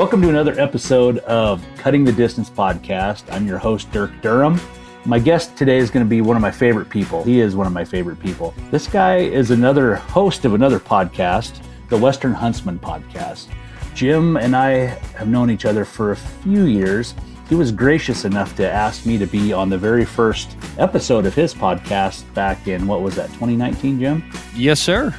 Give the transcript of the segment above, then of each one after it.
Welcome to another episode of Cutting the Distance podcast. I'm your host, Dirk Durham. My guest today is going to be one of my favorite people. He is one of my favorite people. This guy is another host of another podcast, the Western Huntsman podcast. Jim and I have known each other for a few years. He was gracious enough to ask me to be on the very first episode of his podcast back in, what was that, 2019, Jim? Yes, sir.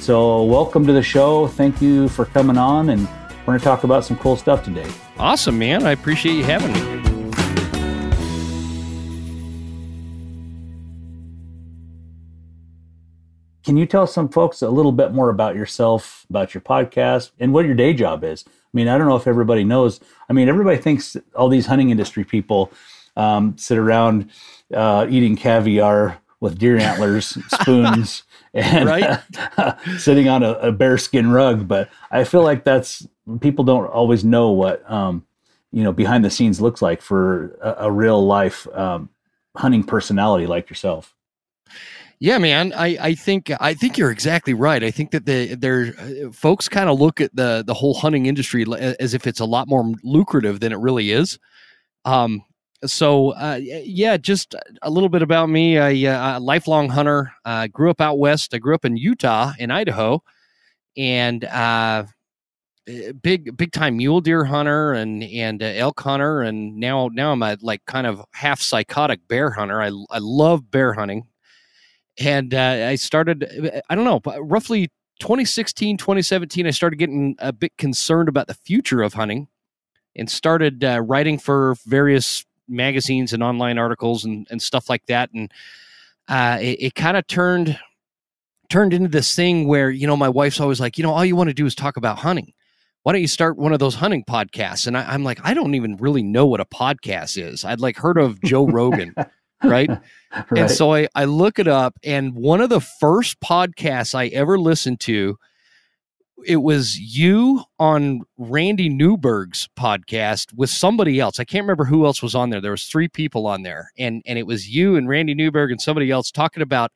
So, welcome to the show. Thank you for coming on and we're going to talk about some cool stuff today. Awesome, man. I appreciate you having me. Can you tell some folks a little bit more about yourself, about your podcast, and what your day job is? I mean, I don't know if everybody knows. I mean, everybody thinks all these hunting industry people um, sit around uh, eating caviar with deer antlers, spoons, and right? sitting on a, a bearskin rug. But I feel like that's people don't always know what um, you know behind the scenes looks like for a, a real life um, hunting personality like yourself. Yeah, man. I, I think I think you're exactly right. I think that the there folks kind of look at the the whole hunting industry as if it's a lot more lucrative than it really is. Um, so uh, yeah, just a little bit about me. I, uh, a lifelong hunter. Uh, grew up out west. I grew up in Utah, in Idaho, and uh, big big time mule deer hunter and and uh, elk hunter and now now I'm a like kind of half psychotic bear hunter. I I love bear hunting. And uh, I started eh, I don't know, roughly 2016 2017 I started getting a bit concerned about the future of hunting and started uh, writing for various magazines and online articles and, and stuff like that and uh, it, it kind of turned turned into this thing where you know my wife's always like you know all you want to do is talk about hunting why don't you start one of those hunting podcasts? And I, am like, I don't even really know what a podcast is. I'd like heard of Joe Rogan, right? right? And so I, I look it up, and one of the first podcasts I ever listened to, it was you on Randy Newberg's podcast with somebody else. I can't remember who else was on there. There was three people on there, and and it was you and Randy Newberg and somebody else talking about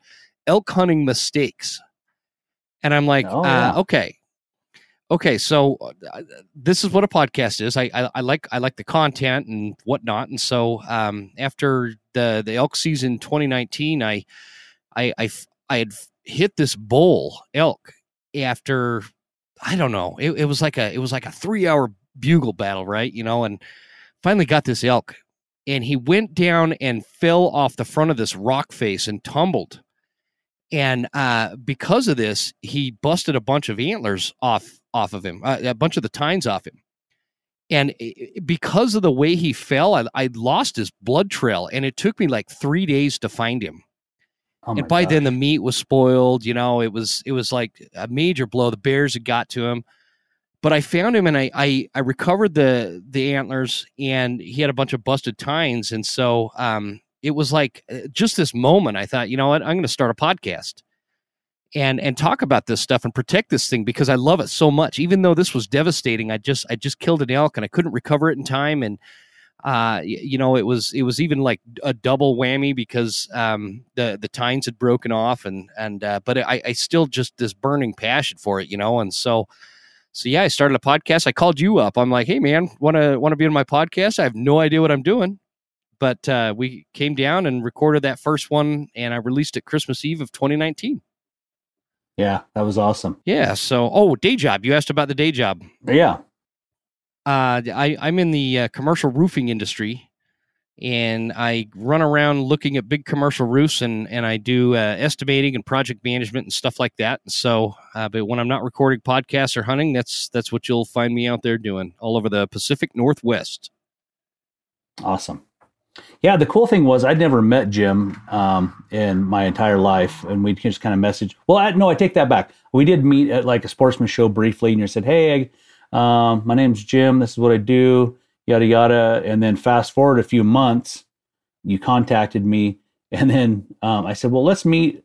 elk hunting mistakes. And I'm like, oh, yeah. uh, okay, okay so uh, this is what a podcast is. I, I, I like i like the content and whatnot. And so um, after the the elk season 2019 I, I i i had hit this bull elk after i don't know it, it was like a it was like a three hour bugle battle right you know and finally got this elk. And he went down and fell off the front of this rock face and tumbled and uh, because of this, he busted a bunch of antlers off off of him, uh, a bunch of the tines off him. And because of the way he fell, I, I, lost his blood trail, and it took me like three days to find him. Oh and by then the meat was spoiled. You know, it was it was like a major blow. The bears had got to him, but I found him and I I, I recovered the the antlers and he had a bunch of busted tines, and so um it was like uh, just this moment. I thought, you know what, I'm going to start a podcast and and talk about this stuff and protect this thing because I love it so much. Even though this was devastating, I just I just killed an elk and I couldn't recover it in time and uh you know it was it was even like a double whammy because um the the tines had broken off and and uh but i i still just this burning passion for it you know and so so yeah i started a podcast i called you up i'm like hey man want to want to be on my podcast i have no idea what i'm doing but uh we came down and recorded that first one and i released it christmas eve of 2019 yeah, that was awesome. yeah so oh day job you asked about the day job Yeah. Uh, I, I'm in the uh, commercial roofing industry, and I run around looking at big commercial roofs, and and I do uh, estimating and project management and stuff like that. So, uh, but when I'm not recording podcasts or hunting, that's that's what you'll find me out there doing all over the Pacific Northwest. Awesome. Yeah, the cool thing was I'd never met Jim um, in my entire life, and we just kind of message. Well, I, no, I take that back. We did meet at like a sportsman show briefly, and you said, "Hey, um, my name's Jim. This is what I do." Yada yada. And then fast forward a few months, you contacted me, and then um, I said, "Well, let's meet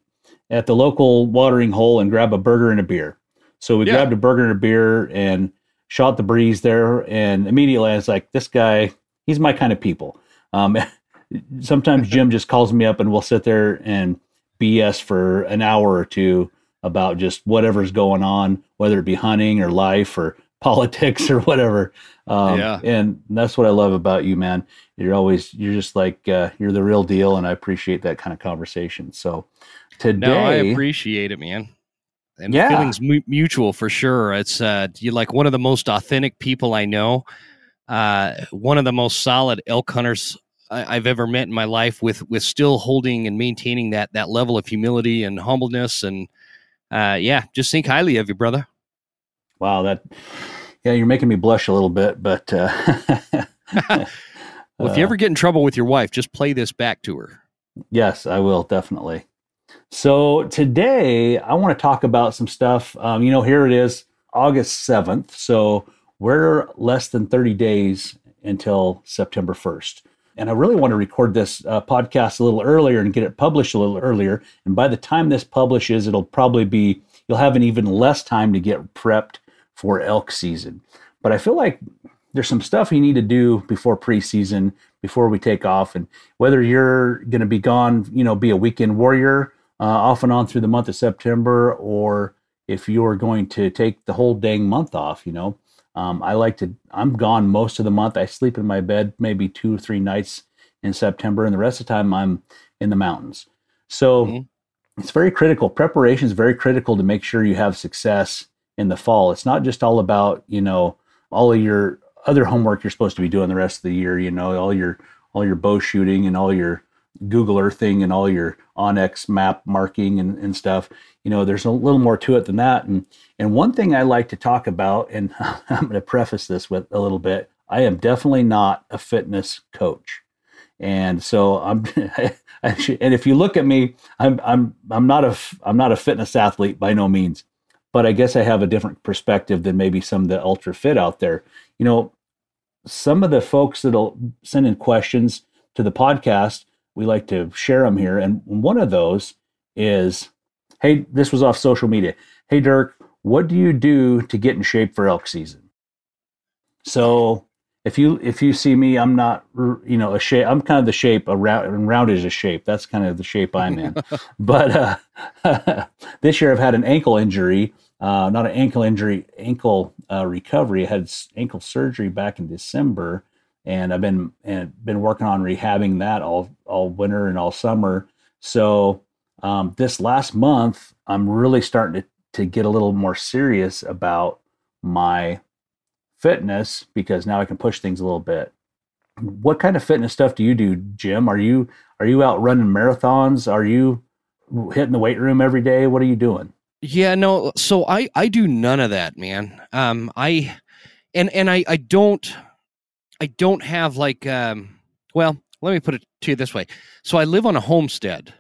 at the local watering hole and grab a burger and a beer." So we Yeah. grabbed a burger and a beer and shot the breeze there, and immediately I was like, "This guy, he's my kind of people." Um, sometimes Jim just calls me up and we'll sit there and BS for an hour or two about just whatever's going on, whether it be hunting or life or politics or whatever. Um, Yeah. And that's what I love about you, man. You're always, you're just like, uh, you're the real deal. And I appreciate that kind of conversation. So today, No, I appreciate it, man. And Yeah. the feelings mu- mutual for sure. It's uh, you're like one of the most authentic people I know. Uh, one of the most solid elk hunters I- I've ever met in my life. With with still holding and maintaining that that level of humility and humbleness, and uh, yeah, just think highly of you, brother. wow, that, yeah, you're making me blush a little bit, but, uh, Well, if you uh, ever get in trouble with your wife, just play this back to her. Yes, I will definitely. So today I want to talk about some stuff. Um, you know, here it is, August 7th. So we're less than 30 days until September 1st. And I really want to record this uh, podcast a little earlier and get it published a little earlier. And by the time this publishes, it'll probably be, you'll have an even less time to get prepped for elk season. But I feel like there's some stuff you need to do before preseason, before we take off. And whether you're going to be gone, you know, be a weekend warrior uh, off and on through the month of September, or if you're going to take the whole dang month off, you know, um, I like to, I'm gone most of the month. I sleep in my bed maybe two or three nights in September, and the rest of the time I'm in the mountains. So Mhm. it's very critical. Preparation is very critical to make sure you have success in the fall. It's not just all about, you know, all of your other homework you're supposed to be doing the rest of the year, you know, all your all your bow shooting and all your Google Earthing and all your onX map marking and, and stuff. You know, there's a little more to it than that. And and one thing I like to talk about, and I'm going to preface this with a little bit, I am definitely not a fitness coach. And so I'm, and if you look at me, I'm I'm I'm not a I'm not a fitness athlete by no means, but I guess I have a different perspective than maybe some of the ultra fit out there. You know, some of the folks that'll send in questions to the podcast, we like to share them here. And one of those is, hey, this was off social media. Hey, Dirk, what do you do to get in shape for elk season? So if you if you see me, I'm not you know a shape. I'm kind of the shape around rounded as a shape. That's kind of the shape I'm in. but uh, this year I've had an ankle injury, uh, not an ankle injury, ankle uh, recovery. I had ankle surgery back in December, and I've been and been working on rehabbing that all all winter and all summer. So um, this last month, I'm really starting to to get a little more serious about my fitness because now I can push things a little bit. What kind of fitness stuff do you do, Jim? Are you are you out running marathons? Are you hitting the weight room every day? What are you doing? Yeah, no. So I I do none of that, man. Um, I and and I I don't I don't have like um. Well, let me put it to you this way. So I live on a homestead,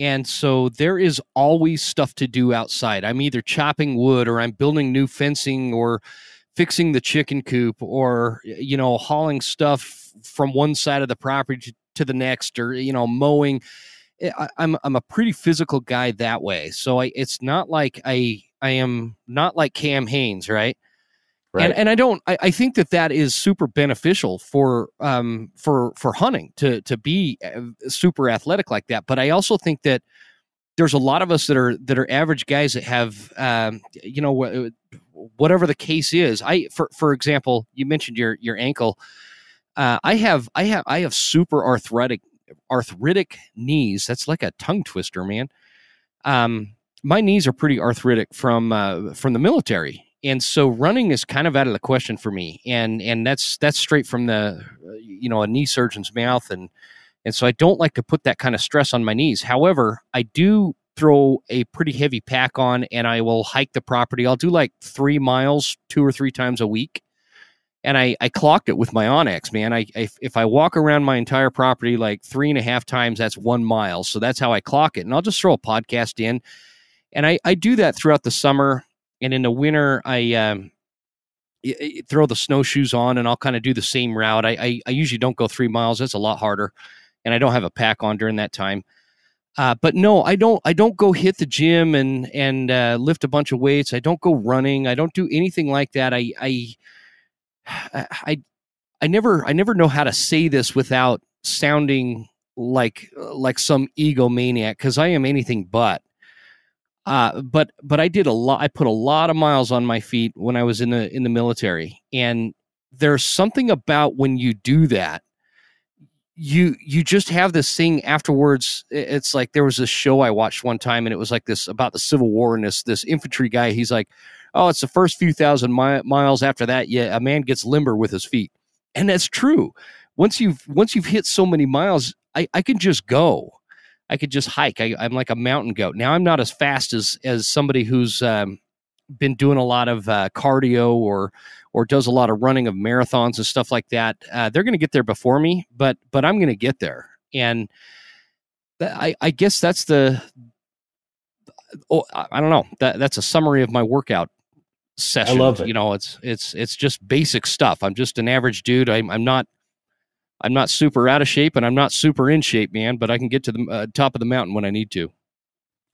And so there is always stuff to do outside. I'm either chopping wood or I'm building new fencing or fixing the chicken coop or you know hauling stuff from one side of the property to, the next or you know mowing eh, I, I'm I'm a pretty physical guy that way. So I it's not like I I am not like Cam Hanes, right? Right. And, and I don't. I, I think that that is super beneficial for um for for hunting to to be uh, super athletic like that. But I also think that there's a lot of us that are that are average guys that have um you know whatever the case is. I for for example, you mentioned your your ankle. Uh, I have I have I have super arthritic arthritic knees. That's like a tongue twister, man. Um, my knees are pretty arthritic from uh, from the military, and so running is kind of out of the question for me. And and that's that's straight from the uh, you know a knee surgeon's mouth, and and so I don't like to put that kind of stress on my knees. However, I do throw a pretty heavy pack on, and I will hike the property. I'll do like three miles two or three times a week and I, I clocked it with my onX, man. I, I, if I walk around my entire property like three and a half times, that's one mile. So that's how I clock it. And I'll just throw a podcast in, and I, I do that throughout the summer. And in the winter, I um, throw the snowshoes on, and I'll kind of do the same route. I, I, I usually don't go three miles. That's a lot harder, and I don't have a pack on during that time. Uh, but no, I don't. I don't go hit the gym and and uh, lift a bunch of weights. I don't go running. I don't do anything like that. I I I I never I never know how to say this without sounding like like some egomaniac because I am anything but. Uh, but but I did a lot. I put a lot of miles on my feet when I was in the in the military, and there's something about when you do that. You you just have this thing afterwards. It's like there was this show I watched one time, and it was like this about the Civil War, and this this infantry guy. He's like, oh, it's the first few thousand mi- miles after that, yeah, a man gets limber with his feet, and that's true. Once you've once you've hit so many miles, I, I can just go. I could just hike. I, I'm like a mountain goat. Now I'm not as fast as as somebody who's um, been doing a lot of uh, cardio or or does a lot of running of marathons and stuff like that. Uh, they're going to get there before me, but but I'm going to get there, and th- I I guess that's the. Oh, I I don't know. That that's a summary of my workout session. I love it. You know, it's it's it's just basic stuff. I'm just an average dude. I'm I'm not I'm not super out of shape and I'm not super in shape, man. But I can get to the uh, top of the mountain when I need to.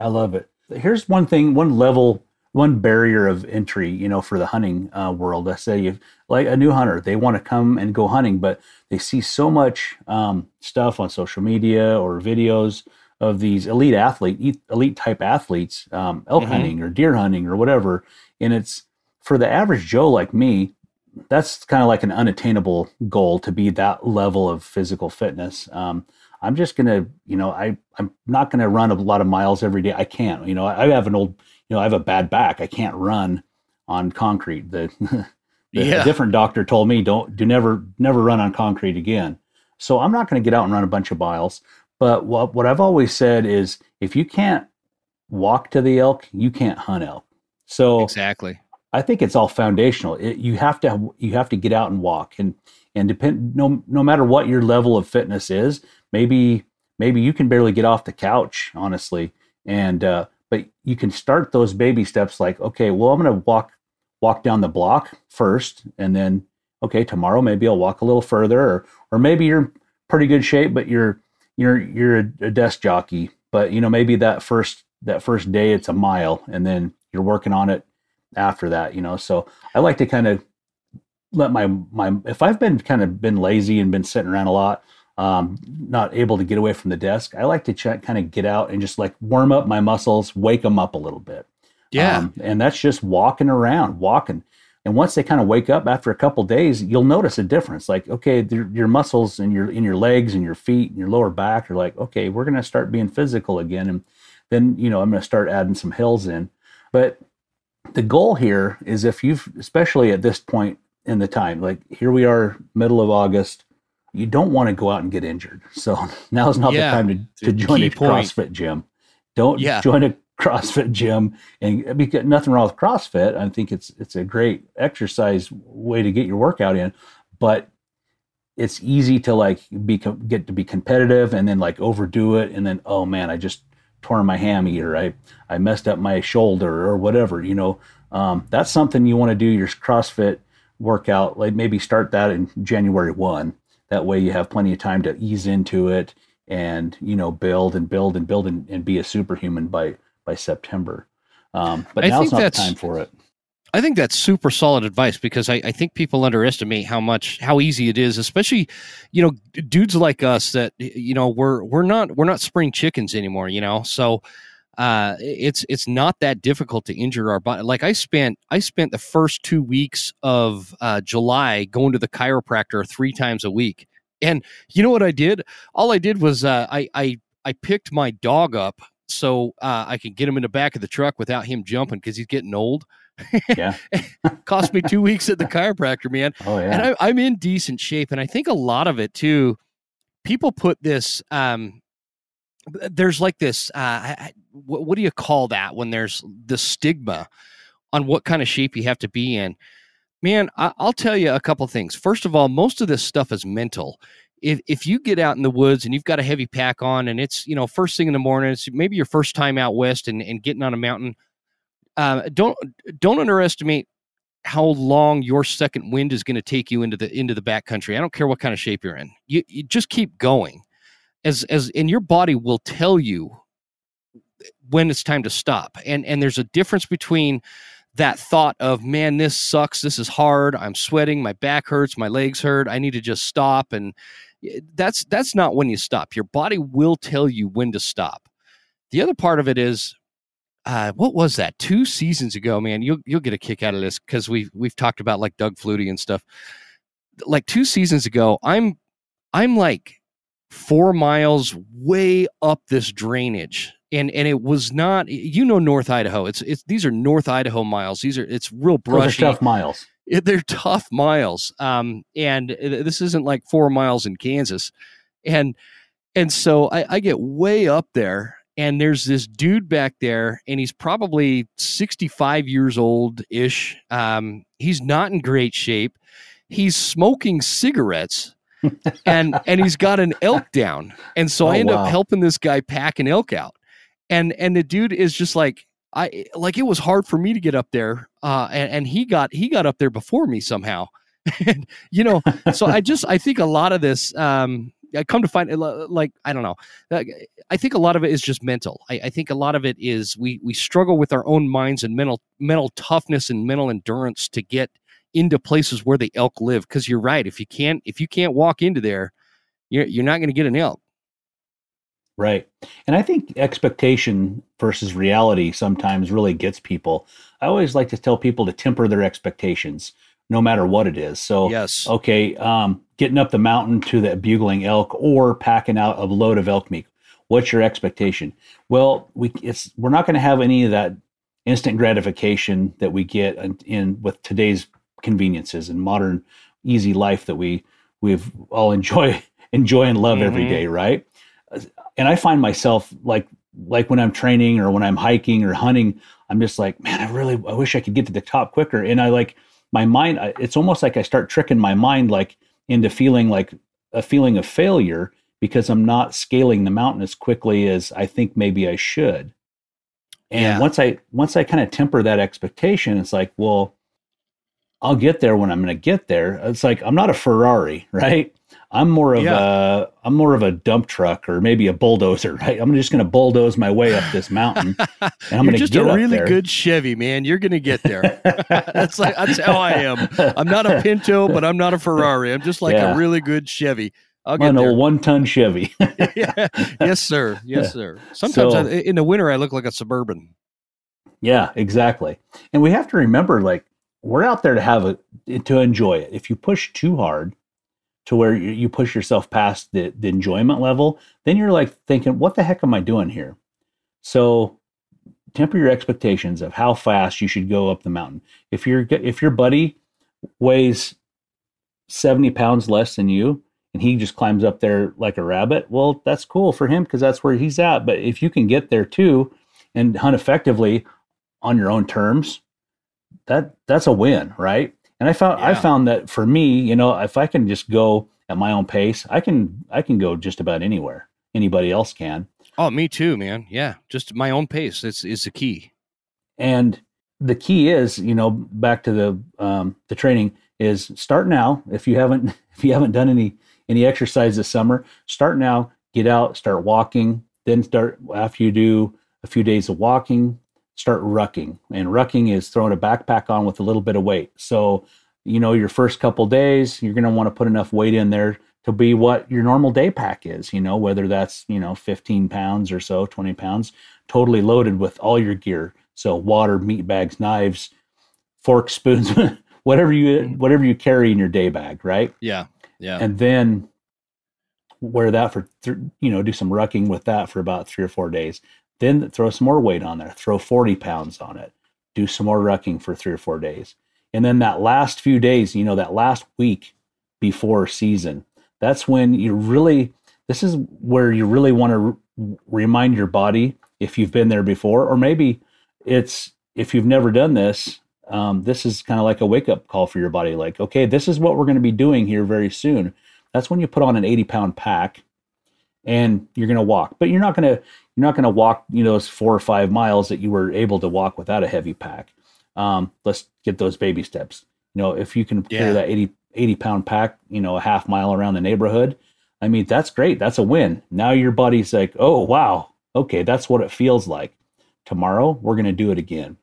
I love it. Here's one thing, one level, one barrier of entry, you know, for the hunting uh, world. I say, if like a new hunter, they want to come and go hunting, but they see so much um, stuff on social media or videos of these elite athlete, elite type athletes, um, elk Mhm. hunting or deer hunting or whatever, and it's for the average Joe like me. That's kind of like an unattainable goal to be that level of physical fitness. Um, I'm just gonna, you know, I I'm not gonna run a lot of miles every day. I can't. You know, I have an old, you know, I have a bad back. I can't run on concrete. The, the Yeah. a different doctor told me don't do never never run on concrete again. So I'm not going to get out and run a bunch of miles. But what what I've always said is if you can't walk to the elk, you can't hunt elk. So Exactly. I think it's all foundational. It, you have to you have to get out and walk and and depend no no matter what your level of fitness is. Maybe maybe you can barely get off the couch, honestly, and uh, but you can start those baby steps. Like okay, well I'm going to walk walk down the block first, and then okay tomorrow maybe I'll walk a little further, or or maybe you're pretty good shape, but you're you're you're a desk jockey, but you know maybe that first that first day it's a mile, and then you're working on it after that, you know. So I like to kind of let my my if I've been kind of been lazy and been sitting around a lot, um, not able to get away from the desk, I like to check, kind of get out and just like warm up my muscles, wake them up a little bit. Yeah. Um, and that's just walking around, walking. And once they kind of wake up after a couple days, you'll notice a difference. Like, okay, your, your muscles in your in your legs and your feet and your lower back are like, okay, we're going to start being physical again. And then you know I'm going to start adding some hills in. But the goal here is if you've, especially at this point in the time, like here we are, middle of August, you don't want to go out and get injured. So now is not Yeah, the time to, to join a point. CrossFit gym. Don't Yeah. join a CrossFit gym, and because nothing wrong with CrossFit. I think it's it's a great exercise way to get your workout in, but it's easy to like be get to be competitive and then like overdo it, and then oh man, I just torn my hammy or I, I messed up my shoulder or whatever, you know, um, that's something you want to do your CrossFit workout. Like maybe start that in January 1. That way you have plenty of time to ease into it and, you know, build and build and build and, and be a superhuman by, by September. Um, but I now's not the time for it. I think that's super solid advice because I, I think people underestimate how much how easy it is, especially you know dudes like us that you know we're we're not we're not spring chickens anymore, you know. So uh, it's it's not that difficult to injure our body. Like I spent I spent the first two weeks of uh, July going to the chiropractor three times a week, and you know what I did? All I did was uh, I I I picked my dog up so uh, I could get him in the back of the truck without him jumping because he's getting old. Yeah. Cost me two weeks at the chiropractor, man. Oh yeah. And I, I'm in decent shape. And I think a lot of it too, people put this, um, there's like this, uh, I- I- what, what do you call that when there's the stigma on what kind of shape you have to be in? Man, I, I'll tell you a couple things. First of all, most of this stuff is mental. If, if you get out in the woods and you've got a heavy pack on and it's you know first thing in the morning it's maybe your first time out west and, and getting on a mountain uh, don't don't underestimate how long your second wind is going to take you into the into the backcountry. I don't care what kind of shape you're in. You, you just keep going, as as and your body will tell you when it's time to stop. And and there's a difference between that thought of man, this sucks, this is hard, I'm sweating, my back hurts, my legs hurt, I need to just stop. And that's that's not when you stop. Your body will tell you when to stop. The other part of it is uh, what was that? Two seasons ago, man. You'll you'll get a kick out of this because we've we've talked about like Doug Flutie and stuff. Like two seasons ago, I'm I'm like four miles way up this drainage. And and it was not you know North Idaho. It's it's these are North Idaho miles. These are it's real brushy. tough miles. It- they're tough miles. Um, and this isn't like four miles in Kansas, and and so I, I get way up there, and there's this dude back there, and he's probably 65 years old ish. Um, he's not in great shape. He's smoking cigarettes. and and he's got an elk down and so i Oh, end wow. up helping this guy pack an elk out and and the dude is just like I like it was hard for me to get up there, uh, and, and he got he got up there before me somehow, and you know, so I just I think a lot of this, um, I come to find like I don't know, I think a lot of it is just mental. I, I think a lot of it is we we struggle with our own minds and mental mental toughness and mental endurance to get into places where the elk live. Because you're right, if you can't if you can't walk into there, you're you're not going to get an elk. Right. And I think expectation versus reality sometimes really gets people. I always like to tell people to temper their expectations no matter what it is. So, Yes. okay, um, getting up the mountain to that bugling elk or packing out a load of elk meat. What's your expectation? Well, we it's we're not going to have any of that instant gratification that we get in, in with today's conveniences and modern easy life that we we've all enjoy enjoy and love every Mhm. day, right? And I find myself like like when I'm training or when I'm hiking or hunting, I'm just like, man, I really I wish I could get to the top quicker. And I like my mind it's almost like I start tricking my mind like into feeling like a feeling of failure because I'm not scaling the mountain as quickly as I think maybe I should. And Yeah. once I once I kind of temper that expectation, it's like, well, I'll get there when I'm going to get there. It's like I'm not a Ferrari, right? I'm more of a I'm more of a dump truck or maybe a bulldozer, right? I'm just going to bulldoze my way up this mountain, and I'm going to just get a really good Chevy, man. You're gonna get there. that's like that's how I am. I'm not a Pinto, but I'm not a Ferrari. I'm just like Yeah. a really good Chevy. I'll get an there. old one-ton Chevy. Yeah. Yes, sir. Yes, sir. Sometimes So- I, in the winter I look like a suburban. Yeah, exactly. And we have to remember like we're out there to have a to enjoy it. If you push too hard to where you, push yourself past the, the enjoyment level, then you're like thinking, what the heck am I doing here? So temper your expectations of how fast you should go up the mountain. If your if your buddy weighs 70 pounds less than you and he just climbs up there like a rabbit, well, that's cool for him because that's where he's at. But if you can get there too and hunt effectively on your own terms, that that's a win, right? And I found I found that for me, you know, if I can just go at my own pace, I can I can go just about anywhere. Anybody else can. Oh, me too, man. Yeah, just my own pace. It's is the key. And the key is, you know, back to the um, the training is start now. If you haven't if you haven't done any any exercise this summer, start now. Get out, start walking. Then start after you do a few days of walking, start rucking. And rucking is throwing a backpack on with a little bit of weight. So, you know, your first couple days, you're going to want to put enough weight in there to be what your normal day pack is, you know, whether that's, you know, 15 pounds or so, 20 pounds, totally loaded with all your gear. So water, meat bags, knives, forks, spoons, whatever you mm-hmm. whatever you carry in your day bag, right? Yeah. Yeah. And then wear that for th- you know, do some rucking with that for about 3 or 4 days. Then throw some more weight on there. Throw 40 pounds on it. Do some more rucking for 3 or 4 days. And then that last few days, you know, that last week before season, that's when you really this is where you really want to r- remind your body if you've been there before or maybe it's if you've never done this um, this is kind of like a wake up call for your body like okay this is what we're going to be doing here very soon that's when you put on an 80 pound pack and you're going to walk but you're not going to you're not going to walk you know those four or five miles that you were able to walk without a heavy pack um, let's get those baby steps you know if you can carry that 80 80 pound pack, you know, a half mile around the neighborhood. I mean, that's great. That's a win. Now your body's like, oh, wow. Okay, that's what it feels like. Tomorrow, we're going to do it again.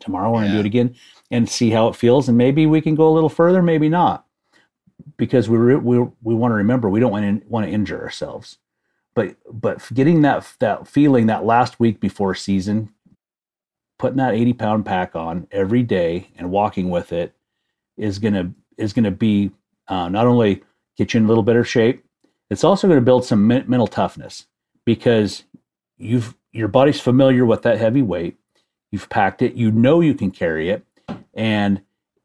Tomorrow, we're going to do it again and see how it feels. And maybe we can go a little further, maybe not. Because we, re- we, we want to remember we don't want to, want to injure ourselves. But, but getting that, that feeling that last week before season, putting that 80 pound pack on every day and walking with it is to is to be uh, not only get you in a little better shape, it's also going to build some men- mental toughness because you've your body's familiar with that heavy weight. You've packed it. You know you can carry it, and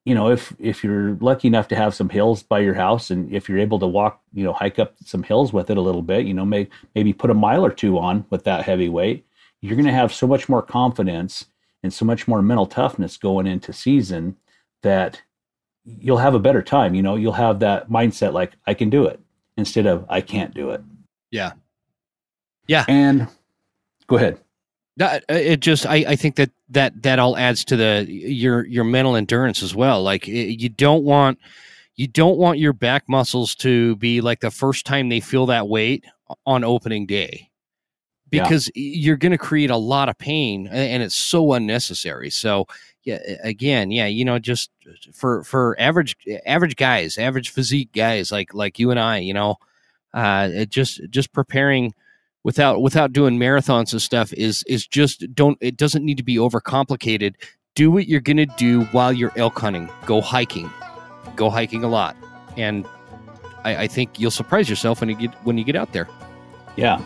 you know if if you're lucky enough to have some hills by your house, and if you're able to walk, you know, hike up some hills with it a little bit, you know, may, maybe put a mile or two on with that heavy weight. You're going to have so much more confidence and so much more mental toughness going into season that you'll have a better time. You know, you'll have that mindset like I can do it instead of I can't do it. Yeah. Yeah. And go ahead. That uh, it just I, I think that that that all adds to the your your mental endurance as well. Like it, you don't want you don't want your back muscles to be like the first time they feel that weight on opening day. Yeah. Because you're going to create a lot of pain and it's so unnecessary. So yeah, again, yeah, you know, just for for average average guys, average physique guys like like you and I, you know, uh, it just just preparing without without doing marathons and stuff is is just don't it doesn't need to be overcomplicated. Do what you're gonna do while you're elk hunting. Go hiking, go hiking a lot, and I, I think you'll surprise yourself when you get when you get out there. Yeah.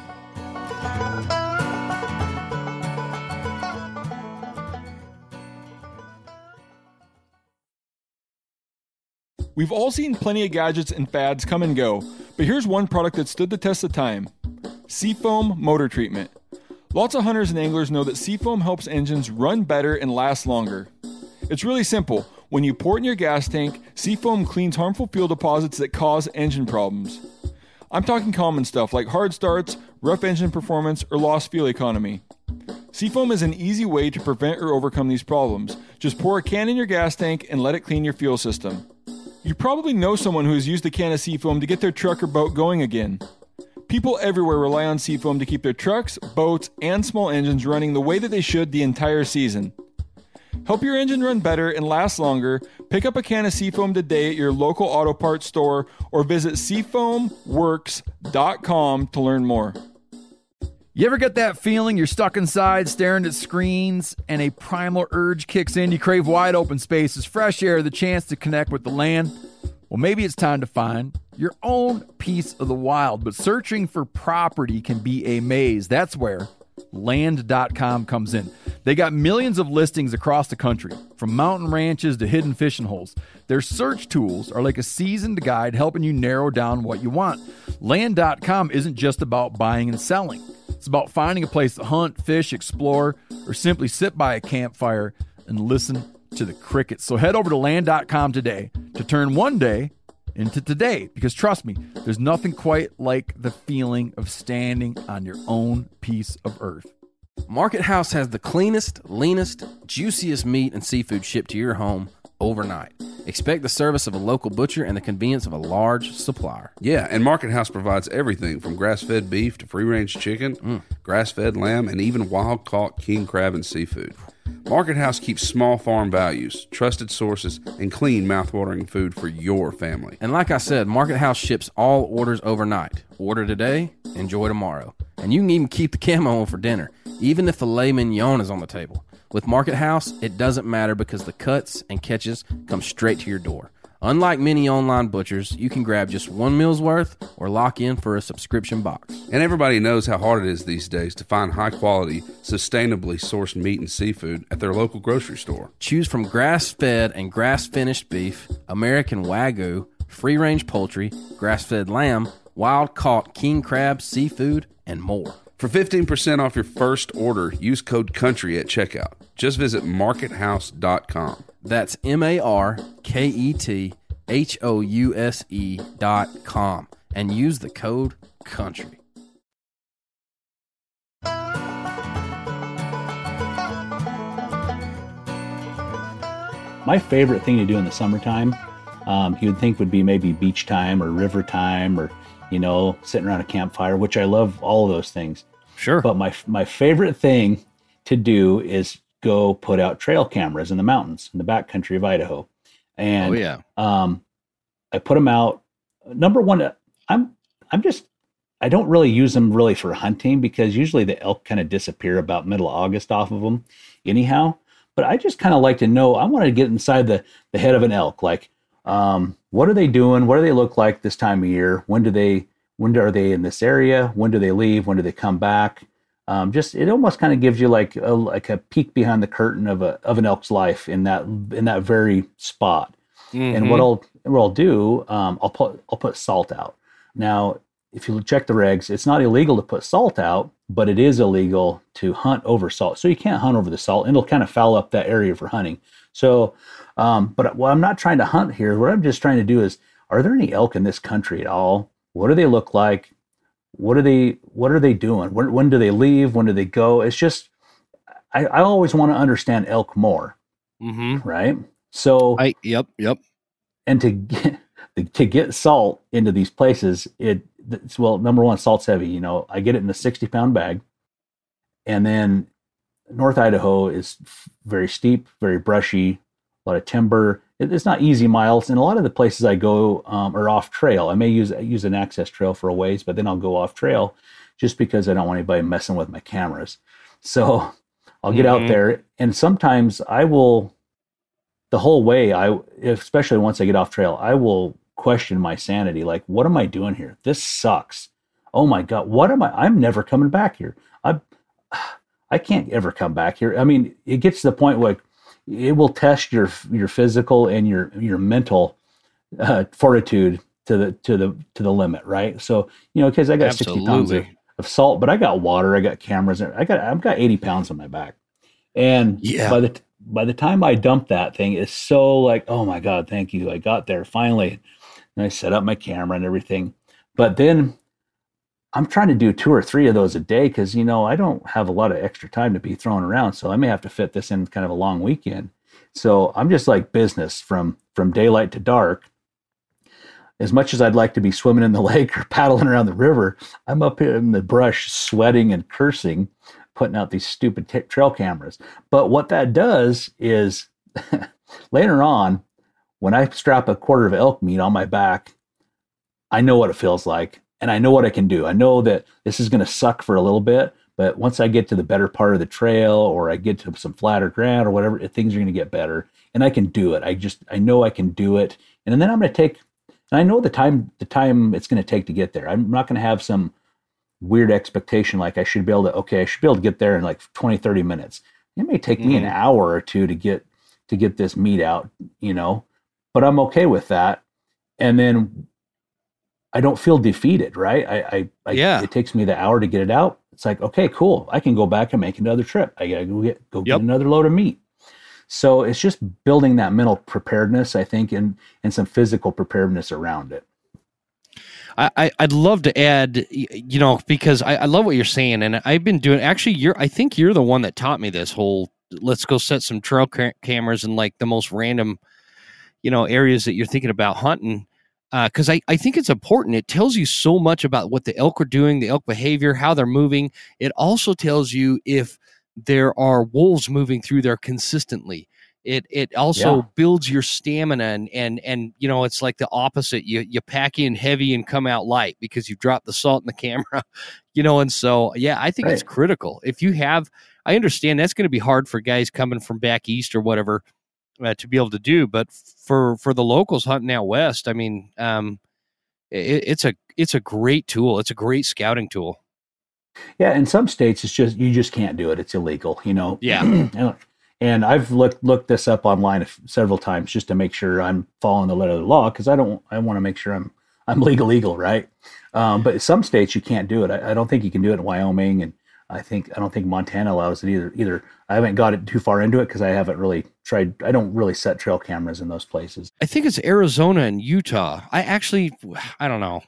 We've all seen plenty of gadgets and fads come and go, but here's one product that stood the test of time Seafoam Motor Treatment. Lots of hunters and anglers know that Seafoam helps engines run better and last longer. It's really simple. When you pour it in your gas tank, Seafoam cleans harmful fuel deposits that cause engine problems. I'm talking common stuff like hard starts, rough engine performance, or lost fuel economy. Seafoam is an easy way to prevent or overcome these problems. Just pour a can in your gas tank and let it clean your fuel system. You probably know someone who has used a can of Seafoam to get their truck or boat going again. People everywhere rely on Seafoam to keep their trucks, boats, and small engines running the way that they should the entire season. Help your engine run better and last longer. Pick up a can of Seafoam today at your local auto parts store or visit seafoamworks.com to learn more. You ever get that feeling you're stuck inside staring at screens and a primal urge kicks in? You crave wide open spaces, fresh air, the chance to connect with the land? Well, maybe it's time to find your own piece of the wild, but searching for property can be a maze. That's where land.com comes in. They got millions of listings across the country, from mountain ranches to hidden fishing holes. Their search tools are like a seasoned guide helping you narrow down what you want. Land.com isn't just about buying and selling. It's about finding a place to hunt, fish, explore, or simply sit by a campfire and listen to the crickets. So head over to land.com today to turn one day into today because trust me, there's nothing quite like the feeling of standing on your own piece of earth. Market House has the cleanest, leanest, juiciest meat and seafood shipped to your home overnight. Expect the service of a local butcher and the convenience of a large supplier. Yeah, and Market House provides everything from grass fed beef to free range chicken, mm. grass fed lamb, and even wild caught king crab and seafood. Market House keeps small farm values, trusted sources, and clean, mouthwatering food for your family. And like I said, Market House ships all orders overnight. Order today, enjoy tomorrow. And you can even keep the camo on for dinner, even if filet mignon is on the table. With Market House, it doesn't matter because the cuts and catches come straight to your door. Unlike many online butchers, you can grab just one meal's worth or lock in for a subscription box. And everybody knows how hard it is these days to find high quality, sustainably sourced meat and seafood at their local grocery store. Choose from grass fed and grass finished beef, American Wagyu, free range poultry, grass fed lamb, wild caught king crab, seafood, and more. For 15% off your first order, use code COUNTRY at checkout. Just visit markethouse.com. That's M A R K E T H O U S E dot com and use the code COUNTRY. My favorite thing to do in the summertime, um, you would think would be maybe beach time or river time or, you know, sitting around a campfire, which I love all of those things. Sure. But my my favorite thing to do is go put out trail cameras in the mountains in the backcountry of Idaho, and oh yeah. um, I put them out. Number one, I'm I'm just I don't really use them really for hunting because usually the elk kind of disappear about middle of August off of them, anyhow. But I just kind of like to know. I want to get inside the the head of an elk. Like, um, what are they doing? What do they look like this time of year? When do they? When are they in this area? When do they leave? When do they come back? Um, just it almost kind of gives you like a like a peek behind the curtain of a of an elk's life in that in that very spot. And what I'll what I'll do, um, I'll put I'll put salt out. Now, if you check the regs, it's not illegal to put salt out, but it is illegal to hunt over salt. So you can't hunt over the salt, and it'll kind of foul up that area for hunting. So, um, but what I'm not trying to hunt here. What I'm just trying to do is, are there any elk in this country at all? What do they look like? What are they What are they doing? When, when do they leave? When do they go? It's just, I, I always want to understand elk more, Mm-hmm. right? So I yep yep. and to get to get salt into these places it it's, well number one salt's heavy you know i get it in a 60 pound bag and then north idaho is very steep very brushy a lot of timber it, it's not easy miles and a lot of the places i go um, are off trail. I may use use an access trail for a ways but then i'll go off trail just because i don't want anybody messing with my cameras. So i'll get out Mhm. there and sometimes i will the whole way i especially once i get off trail i will question my sanity like what am i doing here? This sucks. Oh my god what am i i'm never coming back here. I i can't ever come back here. I mean it gets to the point where it will test your your physical and your your mental uh, fortitude to the to the to the limit right so you know because i got 60 pounds of, of salt but i got water i got cameras i got i've got 80 pounds on my back and Yeah. by the by the time I dump that thing, it's so like, oh my god, thank you, I got there finally. And I set up my camera and everything. But then I'm trying to do two or three of those a day because you know I don't have a lot of extra time to be thrown around, so I may have to fit this in kind of a long weekend. So I'm just like business from from daylight to dark. As much as I'd like to be swimming in the lake or paddling around the river, I'm up in the brush sweating and cursing putting out these stupid t- trail cameras. But what that does is later on, when I strap a quarter of elk meat on my back, I know what it feels like and I know what I can do. I know that this is going to suck for a little bit, but once I get to the better part of the trail or I get to some flatter ground or whatever, things are going to get better and I can do it. I just, I know I can do it. And then I'm going to take, and I know the time, the time it's going to take to get there. I'm not going to have some weird expectation like I should be able to okay I should be able to get there in like 20 30 minutes it may take me an mm-hmm. hour or two to get to get this meat out you know but I'm okay with that and then I don't feel defeated right I I, I Yeah. it takes me the hour to get it out it's like okay cool I can go back and make another trip I gotta go get go Yep. get another load of meat So it's just building that mental preparedness, I think, and and some physical preparedness around it. I, I'd love to add, you know, because I, I love what you're saying, and I've been doing. Actually, you're. I think you're the one that taught me this whole. Let's go set some trail ca- cameras in like the most random, you know, areas that you're thinking about hunting. Because uh, I, I think it's important. It tells you so much about what the elk are doing, the elk behavior, how they're moving. It also tells you if there are wolves moving through there consistently it it also yeah. builds your stamina and and and you know it's like the opposite you you pack in heavy and come out light because you dropped the salt in the camera you know and so yeah i think right. it's critical if you have i understand that's going to be hard for guys coming from back east or whatever uh, to be able to do but for for the locals hunting out west i mean um it, it's a it's a great tool. It's a great scouting tool. Yeah in some states it's just you just can't do it. It's illegal you know? Yeah. And I've looked looked this up online several times just to make sure I'm following the letter of the law because I don't I want to make sure I'm I'm legal legal right. Um, but some states you can't do it. I, I, don't think you can do it in Wyoming, and I think I don't think Montana allows it either. Either I haven't got it too far into it because I haven't really tried. I don't really set trail cameras in those places. I think it's Arizona and Utah. I actually I don't know.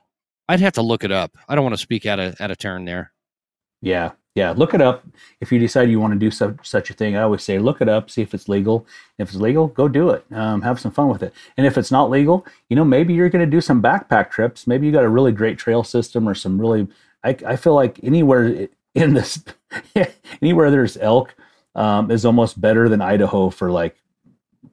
I'd have to look it up. I don't want to speak out of out of turn there. Yeah, yeah, look it up. If you decide you want to do such such a thing, I always say look it up, see if it's legal. If it's legal, go do it. Um, have some fun with it. And if it's not legal, you know, maybe you're going to do some backpack trips. Maybe you got a really great trail system or some really. I, I feel like anywhere in this, anywhere there's elk, um, is almost better than Idaho for like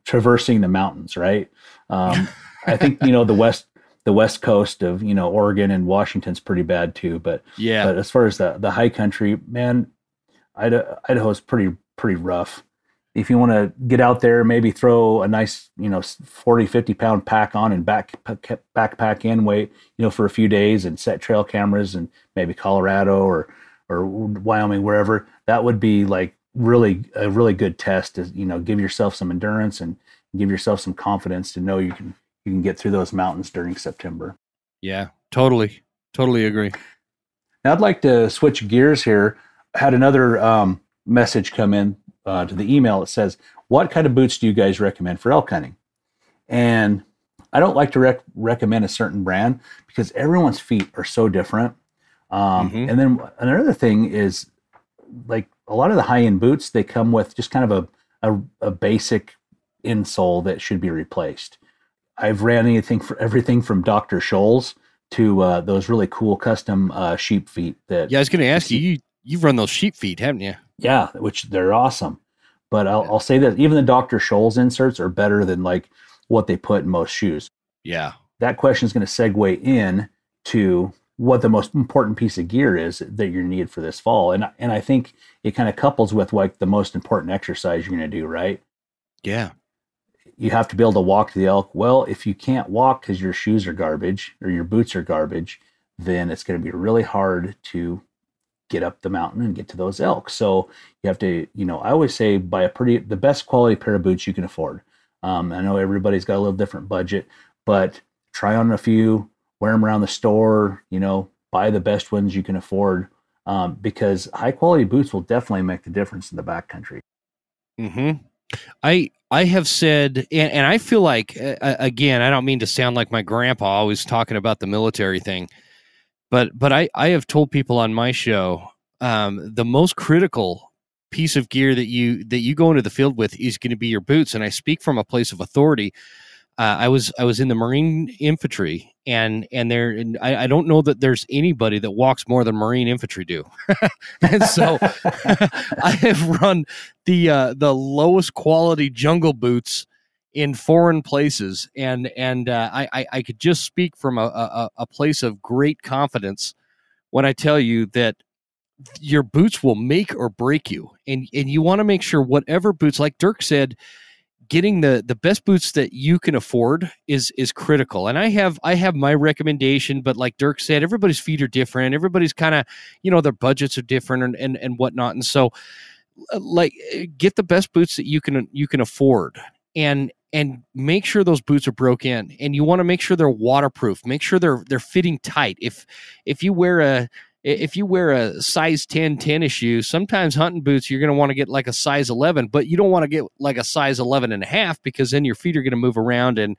traversing the mountains, right? Um, I think you know the west the west coast of you know Oregon and Washington's pretty bad too. But yeah, but as far as the the high country, man, Idaho Idaho's pretty pretty rough. If you want to get out there, maybe throw a nice, you know, 40, 50 pound pack on and back backpack in, wait, you know, for a few days and set trail cameras and maybe Colorado or or Wyoming, wherever. That would be like really a really good test to you know give yourself some endurance and give yourself some confidence to know you can you can get through those mountains during September. Yeah, totally, totally agree. Now I'd like to switch gears here. I had another um, message come in uh, to the email. It says, "What kind of boots do you guys recommend for elk hunting?" And I don't like to rec- recommend a certain brand because everyone's feet are so different. Um, mm-hmm. And then another thing is, like a lot of the high end boots, they come with just kind of a, a, a basic insole that should be replaced. I've ran anything for everything from Dr. Scholl's to uh, those really cool custom uh, sheep feet. That yeah, I was going to ask you, you. You've run those sheep feet, haven't you? Yeah, which they're awesome. But I'll, I'll say that even the Dr. Scholl's inserts are better than like what they put in most shoes. Yeah, that question is going to segue in to what the most important piece of gear is that you need for this fall, and and I think it kind of couples with like the most important exercise you're going to do, right? Yeah you have to be able to walk to the elk. Well, if you can't walk because your shoes are garbage or your boots are garbage, then it's going to be really hard to get up the mountain and get to those elk. So you have to, you know, I always say buy a pretty, the best quality pair of boots you can afford. Um, I know everybody's got a little different budget, but try on a few, wear them around the store, you know, buy the best ones you can afford um, because high quality boots will definitely make the difference in the backcountry. Hmm. I I have said, and, and I feel like, uh, again, I don't mean to sound like my grandpa always talking about the military thing, but but I I have told people on my show um, the most critical piece of gear that you that you go into the field with is going to be your boots, and I speak from a place of authority. Uh, I was I was in the Marine infantry, and and there and I, I, don't know that there's anybody that walks more than Marine infantry do, and so I have run the uh, the lowest quality jungle boots in foreign places, and and uh, I I could just speak from a, a a place of great confidence when I tell you that your boots will make or break you, and and you want to make sure whatever boots, like Dirk said getting the the best boots that you can afford is is critical. And i have i have my recommendation but like dirk said everybody's feet are different. Everybody's kind of you know their budgets are different and, and and whatnot. And so uh, like get the best boots that you can you can afford and and make sure those boots are broke in. And you want to make sure they're waterproof. Make sure they're they're fitting tight. If if you wear a if you wear a size 10 tennis shoe, sometimes hunting boots, you're going to want to get like a size 11, but you don't want to get like a size 11 and a half because then your feet are going to move around and,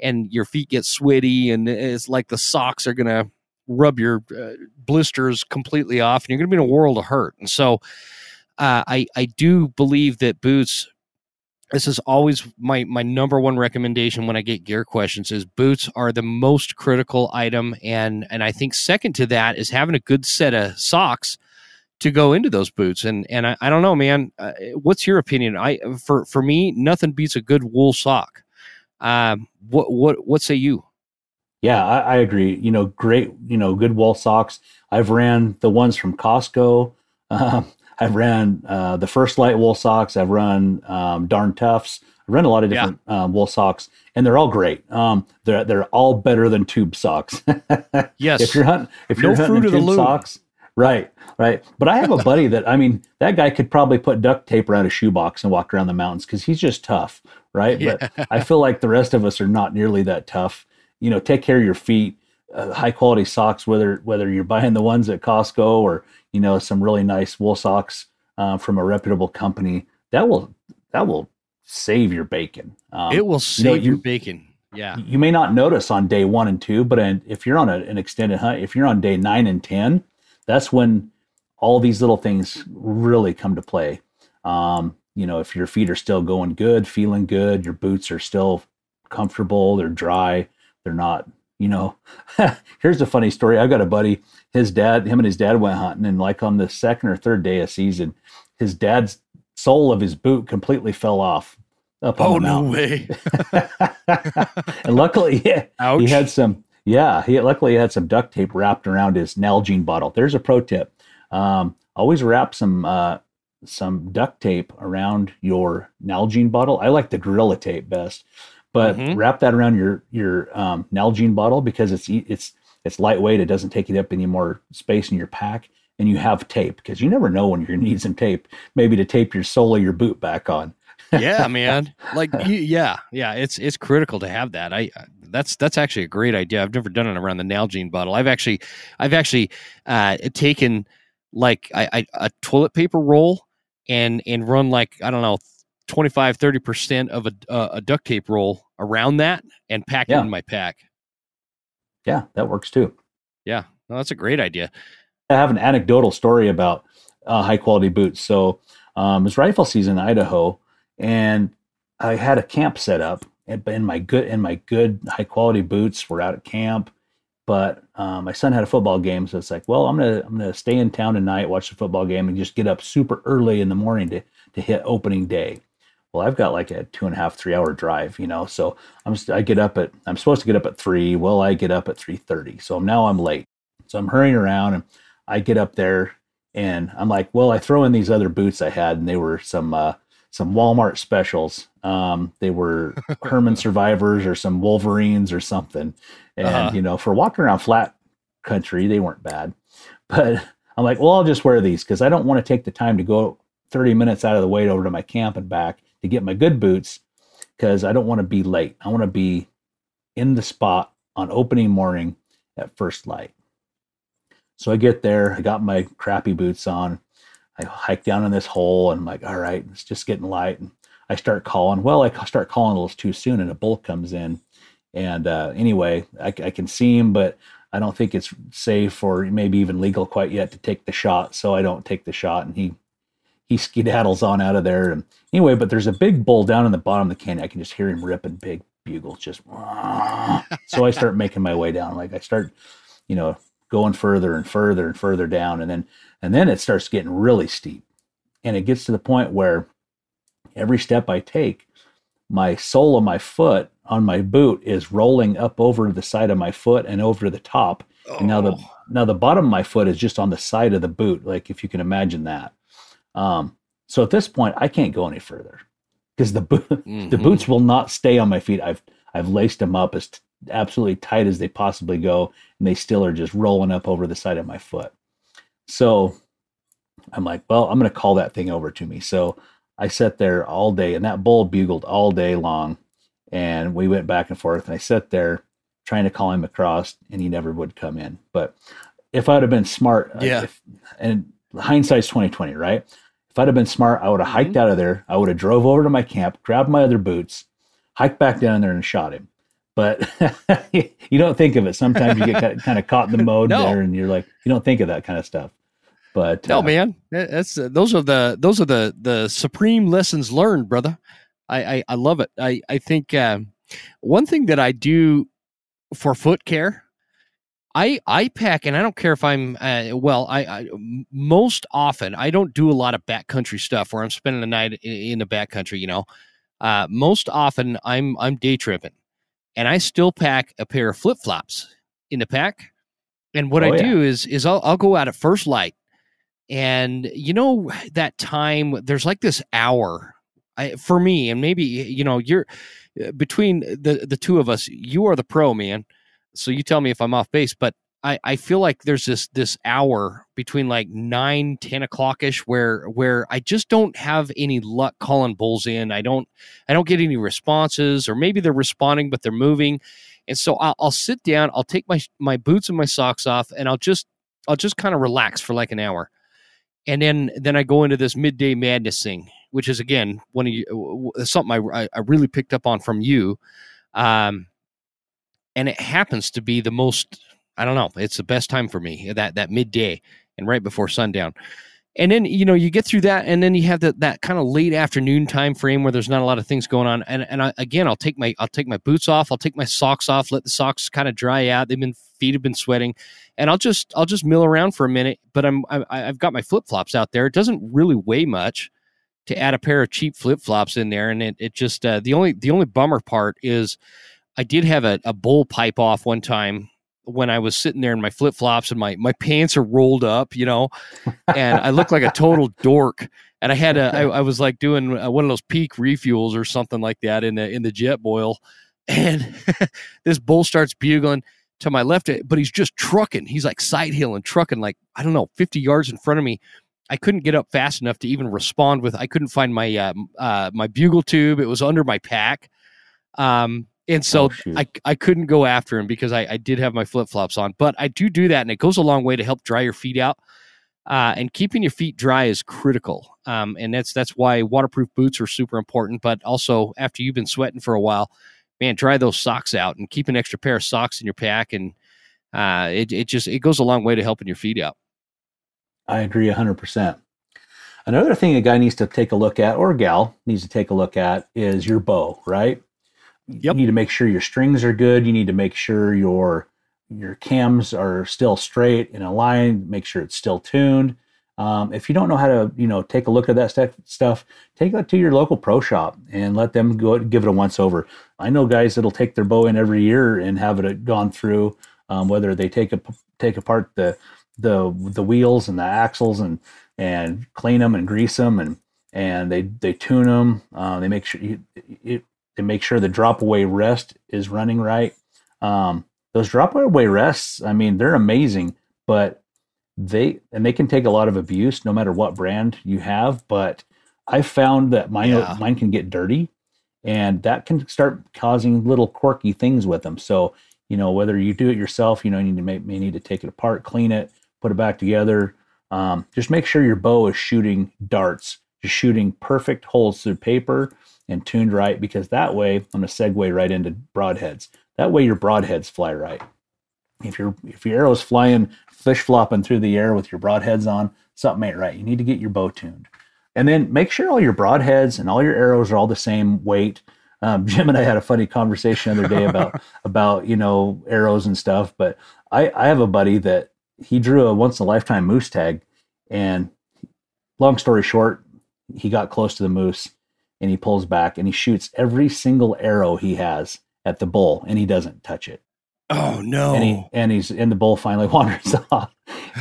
and your feet get sweaty and it's like the socks are going to rub your uh, blisters completely off and you're going to be in a world of hurt. And so, uh, I, I do believe that boots this is always my my number one recommendation when I get gear questions is boots are the most critical item. And and I think second to that is having a good set of socks to go into those boots. And and I, I don't know man uh, what's your opinion? I for for me nothing beats a good wool sock. Um what what what say you? Yeah I, I agree. You know great you know good wool socks. I've ran the ones from Costco um, I've ran uh, the First Lite wool socks. I've run um, Darn Toughs. I've run a lot of different yeah. um, wool socks, and they're all great. Um, they're they're all better than tube socks. yes. If you're hunting, if you're no hunting tube socks, right, right. But I have a buddy that I mean, that guy could probably put duct tape around a shoebox and walk around the mountains because he's just tough, right? Yeah. But I feel like the rest of us are not nearly that tough. You know, take care of your feet. Uh, high quality socks, whether whether you're buying the ones at Costco or you know some really nice wool socks uh, from a reputable company, that will that will save your bacon. Um, it will save you know, you, your bacon. Yeah. You may not notice on day one and two, but if you're on a, an extended hunt, if you're on day nine and ten, that's when all these little things really come to play. Um, you know, if your feet are still going good, feeling good, your boots are still comfortable, they're dry, they're not you know, here's a funny story. I got a buddy, his dad, him and his dad went hunting, and like on the second or third day of season, his dad's sole of his boot completely fell off up on oh, the mountain. no way. and luckily, yeah, he had some, yeah, he luckily he had some duct tape wrapped around his Nalgene bottle. There's a pro tip. Um, always wrap some uh, some duct tape around your Nalgene bottle. I like the Gorilla tape best but mm-hmm. wrap that around your your um, Nalgene bottle because it's it's it's lightweight. It doesn't take it up any more space in your pack, and you have tape because you never know when you're gonna need some tape, maybe to tape your sole of your boot back on. yeah, man. Like, yeah, yeah. It's it's critical to have that. I that's that's actually a great idea. I've never done it around the Nalgene bottle. I've actually I've actually uh, taken like I, I, a toilet paper roll and and run like I don't know 25 30% of a, uh, a duct tape roll around that and pack yeah. it in my pack yeah that works too. Yeah no, that's a great idea. I have an anecdotal story about uh, high quality boots. So um, it's rifle season in idaho and i had a camp set up and my good and my good high quality boots were out at camp but um, my son had a football game so it's like well i'm gonna i'm gonna stay in town tonight watch the football game and just get up super early in the morning to to hit opening day well i've got like a two and a half three hour drive you know so i'm i get up at i'm supposed to get up at three well i get up at 3.30 so now i'm late. So i'm hurrying around and i get up there and i'm like well i throw in these other boots i had and they were some uh, some walmart specials. Um, they were herman survivors or some wolverines or something. And uh-huh. you know for walking around flat country they weren't bad. But i'm like well i'll just wear these because i don't want to take the time to go 30 minutes out of the way over to my camp and back to get my good boots because I don't want to be late. I want to be in the spot on opening morning at first light. So I get there, I got my crappy boots on. I hike down in this hole and I'm like, all right, it's just getting light. And I start calling. Well, I start calling a little too soon and a bull comes in. And uh, anyway, I, I can see him, but I don't think it's safe or maybe even legal quite yet to take the shot. So I don't take the shot. And he he skedaddles on out of there. And anyway, but there's a big bull down in the bottom of the canyon. I can just hear him ripping big bugles, just so I start making my way down. Like I start, you know, going further and further and further down, and then and then it starts getting really steep, and it gets to the point where every step I take, my sole of my foot on my boot is rolling up over the side of my foot and over the top. Oh. And now the oh. now the bottom of my foot is just on the side of the boot, like if you can imagine that. Um, so at this point, I can't go any further because the bo- mm-hmm. the boots will not stay on my feet. I've I've laced them up as t- absolutely tight as they possibly go, and they still are just rolling up over the side of my foot. So I'm like, well, I'm going to call that thing over to me. So I sat there all day, and that bull bugled all day long, and we went back and forth. And I sat there trying to call him across, and he never would come in. But if I'd have been smart, uh, Yeah. if, and hindsight's twenty twenty, right? If I'd have been smart, I would have hiked Mm-hmm. out of there. I would have drove over to my camp, grabbed my other boots, hiked back down there, and shot him. But you don't think of it. Sometimes you get kind of caught in the mode No. there, and you're like, you don't think of that kind of stuff. But No, uh, man, that's uh, those are the those are the the supreme lessons learned, brother. I I, I love it. I I think um, one thing that I do for foot care, I I pack, and I don't care if I'm uh, well. I most often I don't do a lot of backcountry stuff where I'm spending the night in, in the backcountry. You know, uh, most often I'm I'm day tripping, and I still pack a pair of flip flops in the pack. And what Oh, I yeah. do is is I'll I'll go out at first light and you know that time there's like this hour I, for me and maybe you know you're uh, between the the two of us you are the pro man so you tell me if i'm off base but i i feel like there's this this hour between like 9 10 o'clock ish where where i just don't have any luck calling bulls in. I don't i don't get any responses or maybe they're responding but they're moving. And so i'll, I'll sit down i'll take my my boots and my socks off and i'll just i'll just kind of relax for like an hour. And then then I go into this midday madness thing, which is again one of you something I I really picked up on from you, um, and it happens to be the most I don't know it's the best time for me that that midday and right before sundown, and then you know you get through that and then you have that that kind of late afternoon time frame where there's not a lot of things going on and and I, again I'll take my I'll take my boots off I'll take my socks off let the socks kind of dry out they've been feet have been sweating and I'll just I'll just mill around for a minute. But I'm I, I've got my flip flops out there. It doesn't really weigh much to add a pair of cheap flip flops in there, and it it just uh, the only the only bummer part is I did have a, a bull pipe off one time when I was sitting there in my flip flops and my my pants are rolled up, you know, and I look like a total dork. And I had a I, I was like doing uh, one of those peak refuels or something like that in the in the Jetboil, and this bull starts bugling to my left, eh, but he's just trucking. He's like side hilling, trucking like I don't know, fifty yards in front of me. I couldn't get up fast enough to even respond with. I couldn't find my uh, uh, my bugle tube. It was under my pack, um, and so Oh. I I couldn't go after him because I, I did have my flip flops on. But I do do that, and it goes a long way to help dry your feet out. Uh, and keeping your feet dry is critical, um, and that's that's why waterproof boots are super important. But also, after you've been sweating for a while, man, dry those socks out and keep an extra pair of socks in your pack, and uh, it it just it goes a long way to helping your feet out. I agree 100%. Another thing a guy needs to take a look at, or a gal needs to take a look at, is your bow, right? Yep. You need to make sure your strings are good. You need to make sure your your cams are still straight in a line. Make sure it's still tuned. Um, if you don't know how to, you know, take a look at that stuff, stuff, take it to your local pro shop and let them go give it a once over. I know guys that'll take their bow in every year and have it gone through. Um, whether they take a, take apart the the the wheels and the axles and and clean them and grease them and and they they tune them. Uh, they make sure you, it, they make sure the drop away rest is running right. Um, those drop away rests, I mean, they're amazing, but they and they can take a lot of abuse no matter what brand you have. But I found that mine Yeah. mine can get dirty, and that can start causing little quirky things with them. So you know whether you do it yourself, you know you need to may, may need to take it apart, clean it, put it back together. Um, just make sure your bow is shooting darts, just shooting perfect holes through paper and tuned right, because that way I'm going to segue right into broadheads. That way your broadheads fly right. If your if your arrow's flying fish flopping through the air with your broadheads on, something ain't right. You need to get your bow tuned, and then make sure all your broadheads and all your arrows are all the same weight. Um, Jim and I had a funny conversation the other day about about you know arrows and stuff. But I I have a buddy that he drew a once in a lifetime moose tag, and long story short, he got close to the moose, and he pulls back and he shoots every single arrow he has at the bull, and he doesn't touch it. Oh no! and he and he's and the bull finally wanders off.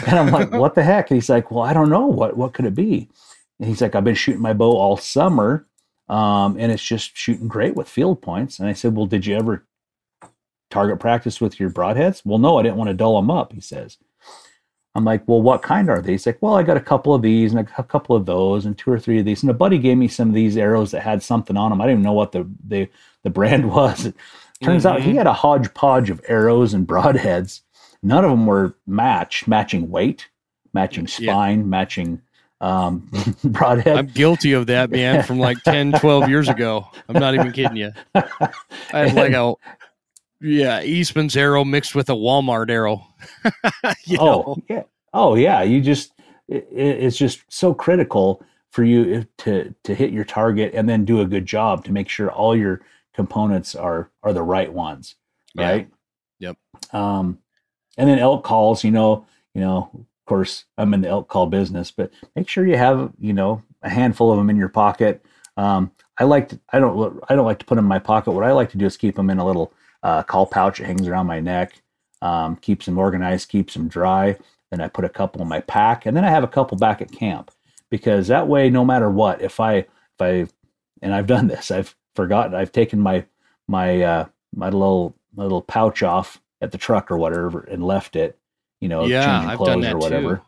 And i'm like what the heck? And he's like well i don't know. What what could it be? And he's like i've been shooting my bow all summer um, and it's just shooting great with field points. And i said well did you ever target practice with your broadheads? Well no i didn't want to dull them up he says i'm like well what kind are these? like well i got a couple of these and a couple of those and two or three of these and a buddy gave me some of these arrows that had something on them i didn't even know what the the, the brand was Turns out he had a hodgepodge of arrows and broadheads none of them were matched, matching weight, matching Yeah. spine, matching um, broadhead. I'm guilty of that, man, from like 10, 12 years ago. I'm not even kidding you. I had like a, yeah, Easton's arrow mixed with a Walmart arrow. you know? oh yeah oh yeah you just it, it's just so critical for you to to hit your target and then do a good job to make sure all your components are are the right ones Yeah. right Yep. um and then elk calls you know you know of course i'm in the elk call business but make sure you have you know a handful of them in your pocket um i like to i don't i don't like to put them in my pocket what i like to do is keep them in a little uh, call pouch that hangs around my neck um, keeps them organized, keeps them dry. Then I put a couple in my pack, and then I have a couple back at camp because that way, no matter what, if I if I and I've done this, I've forgotten, I've taken my my uh, my little my little pouch off at the truck or whatever and left it, you know, Yeah, changing I've clothes done that or whatever. too.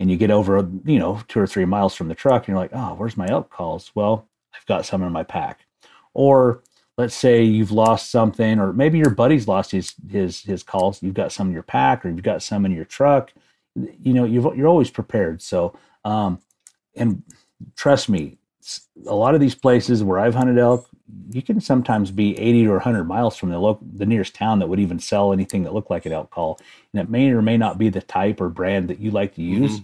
And you get over, you know, two or three miles from the truck, and you're like, oh, where's my elk calls? Well, I've got some in my pack. Or let's say you've lost something or maybe your buddy's lost his his his calls. You've got some in your pack or you've got some in your truck. You know you've, you're always prepared. So um and trust me a lot of these places where i've hunted elk you can sometimes be 80 or 100 miles from the local the nearest town that would even sell anything that looked like an elk call. And it may or may not be the type or brand that you like to use.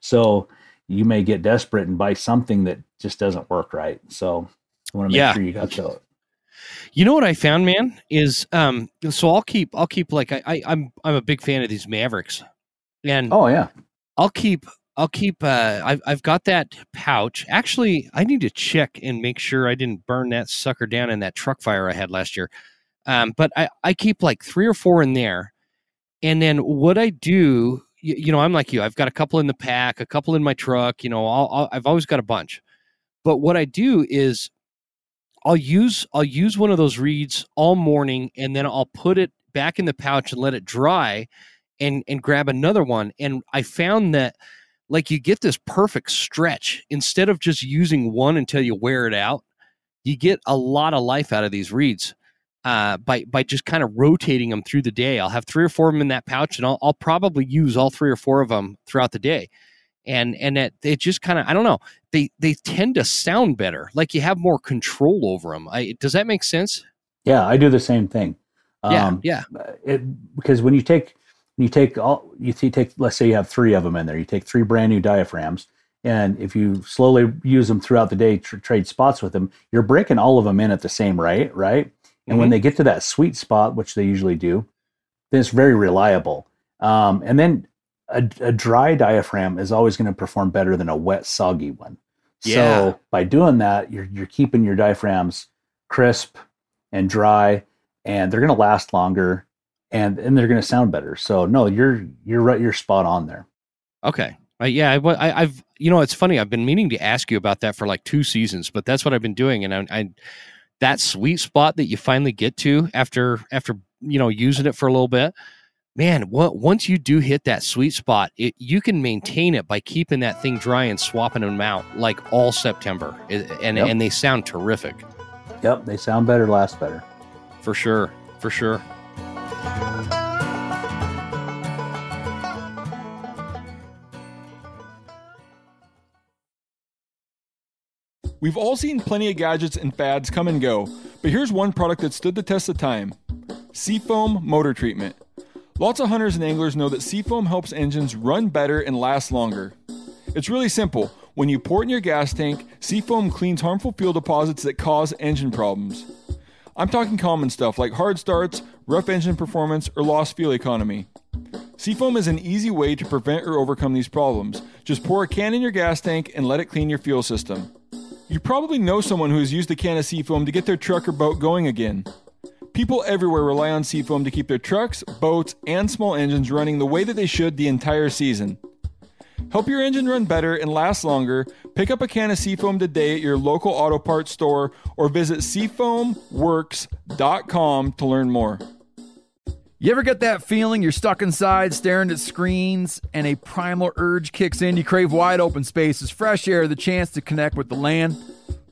So you may get desperate and buy something that just doesn't work right. So you want to make Yeah. sure you got the You know what I found, man, is um. So I'll keep, I'll keep like I, I I'm I'm a big fan of these Mavericks, and oh yeah I'll keep, I'll keep. Uh, I've I've got that pouch. Actually, I need to check and make sure I didn't burn that sucker down in that truck fire I had last year. Um, but I I keep like three or four in there, and then what I do, you, you know, I'm like you. I've got a couple in the pack, a couple in my truck. You know, I'll, I've always got a bunch. But what I do is I'll use I'll use one of those reeds all morning and then I'll put it back in the pouch and let it dry and and grab another one and I found that like you get this perfect stretch instead of just using one until you wear it out you get a lot of life out of these reeds uh, by by just kind of rotating them through the day. I'll have three or four of them in that pouch, and I'll, I'll probably use all three or four of them throughout the day. And and it, it just kind of I don't know they they tend to sound better, like you have more control over them. I, does that make sense? Yeah, I do the same thing. Yeah, Um, yeah, it, because when you take you take all you take let's say you have three of them in there you take three brand new diaphragms and if you slowly use them throughout the day tr- trade spots with them you're breaking all of them in at the same rate right and when they get to that sweet spot which they usually do then it's very reliable um, and then a, a dry diaphragm is always going to perform better than a wet soggy one Yeah. so by doing that you're, you're keeping your diaphragms crisp and dry and they're going to last longer and and they're going to sound better so no you're you're right you're spot on there Okay. Uh, yeah, I, I, I've, you know it's funny. I've been meaning to ask you about that for like two seasons, but that's what I've been doing, and I, I that sweet spot that you finally get to after after you know using it for a little bit, man. What, once you do hit that sweet spot, it, you can maintain it by keeping that thing dry and swapping them out like all September, It- and Yep. and they sound terrific yep they sound better last better for sure, for sure. We've all seen plenty of gadgets and fads come and go, but here's one product that stood the test of time Seafoam Motor Treatment. Lots of hunters and anglers know that Seafoam helps engines run better and last longer. It's really simple. When you pour it in your gas tank, Seafoam cleans harmful fuel deposits that cause engine problems. I'm talking common stuff like hard starts, rough engine performance, or lost fuel economy. Seafoam is an easy way to prevent or overcome these problems. Just pour a can in your gas tank and let it clean your fuel system. You probably know someone who has used a can of Seafoam to get their truck or boat going again. People everywhere rely on Seafoam to keep their trucks, boats, and small engines running the way that they should the entire season. Help your engine run better and last longer. Pick up a can of Seafoam today at your local auto parts store or visit seafoamworks.com to learn more. You ever get that feeling you're stuck inside staring at screens and a primal urge kicks in? You crave wide open spaces, fresh air, the chance to connect with the land?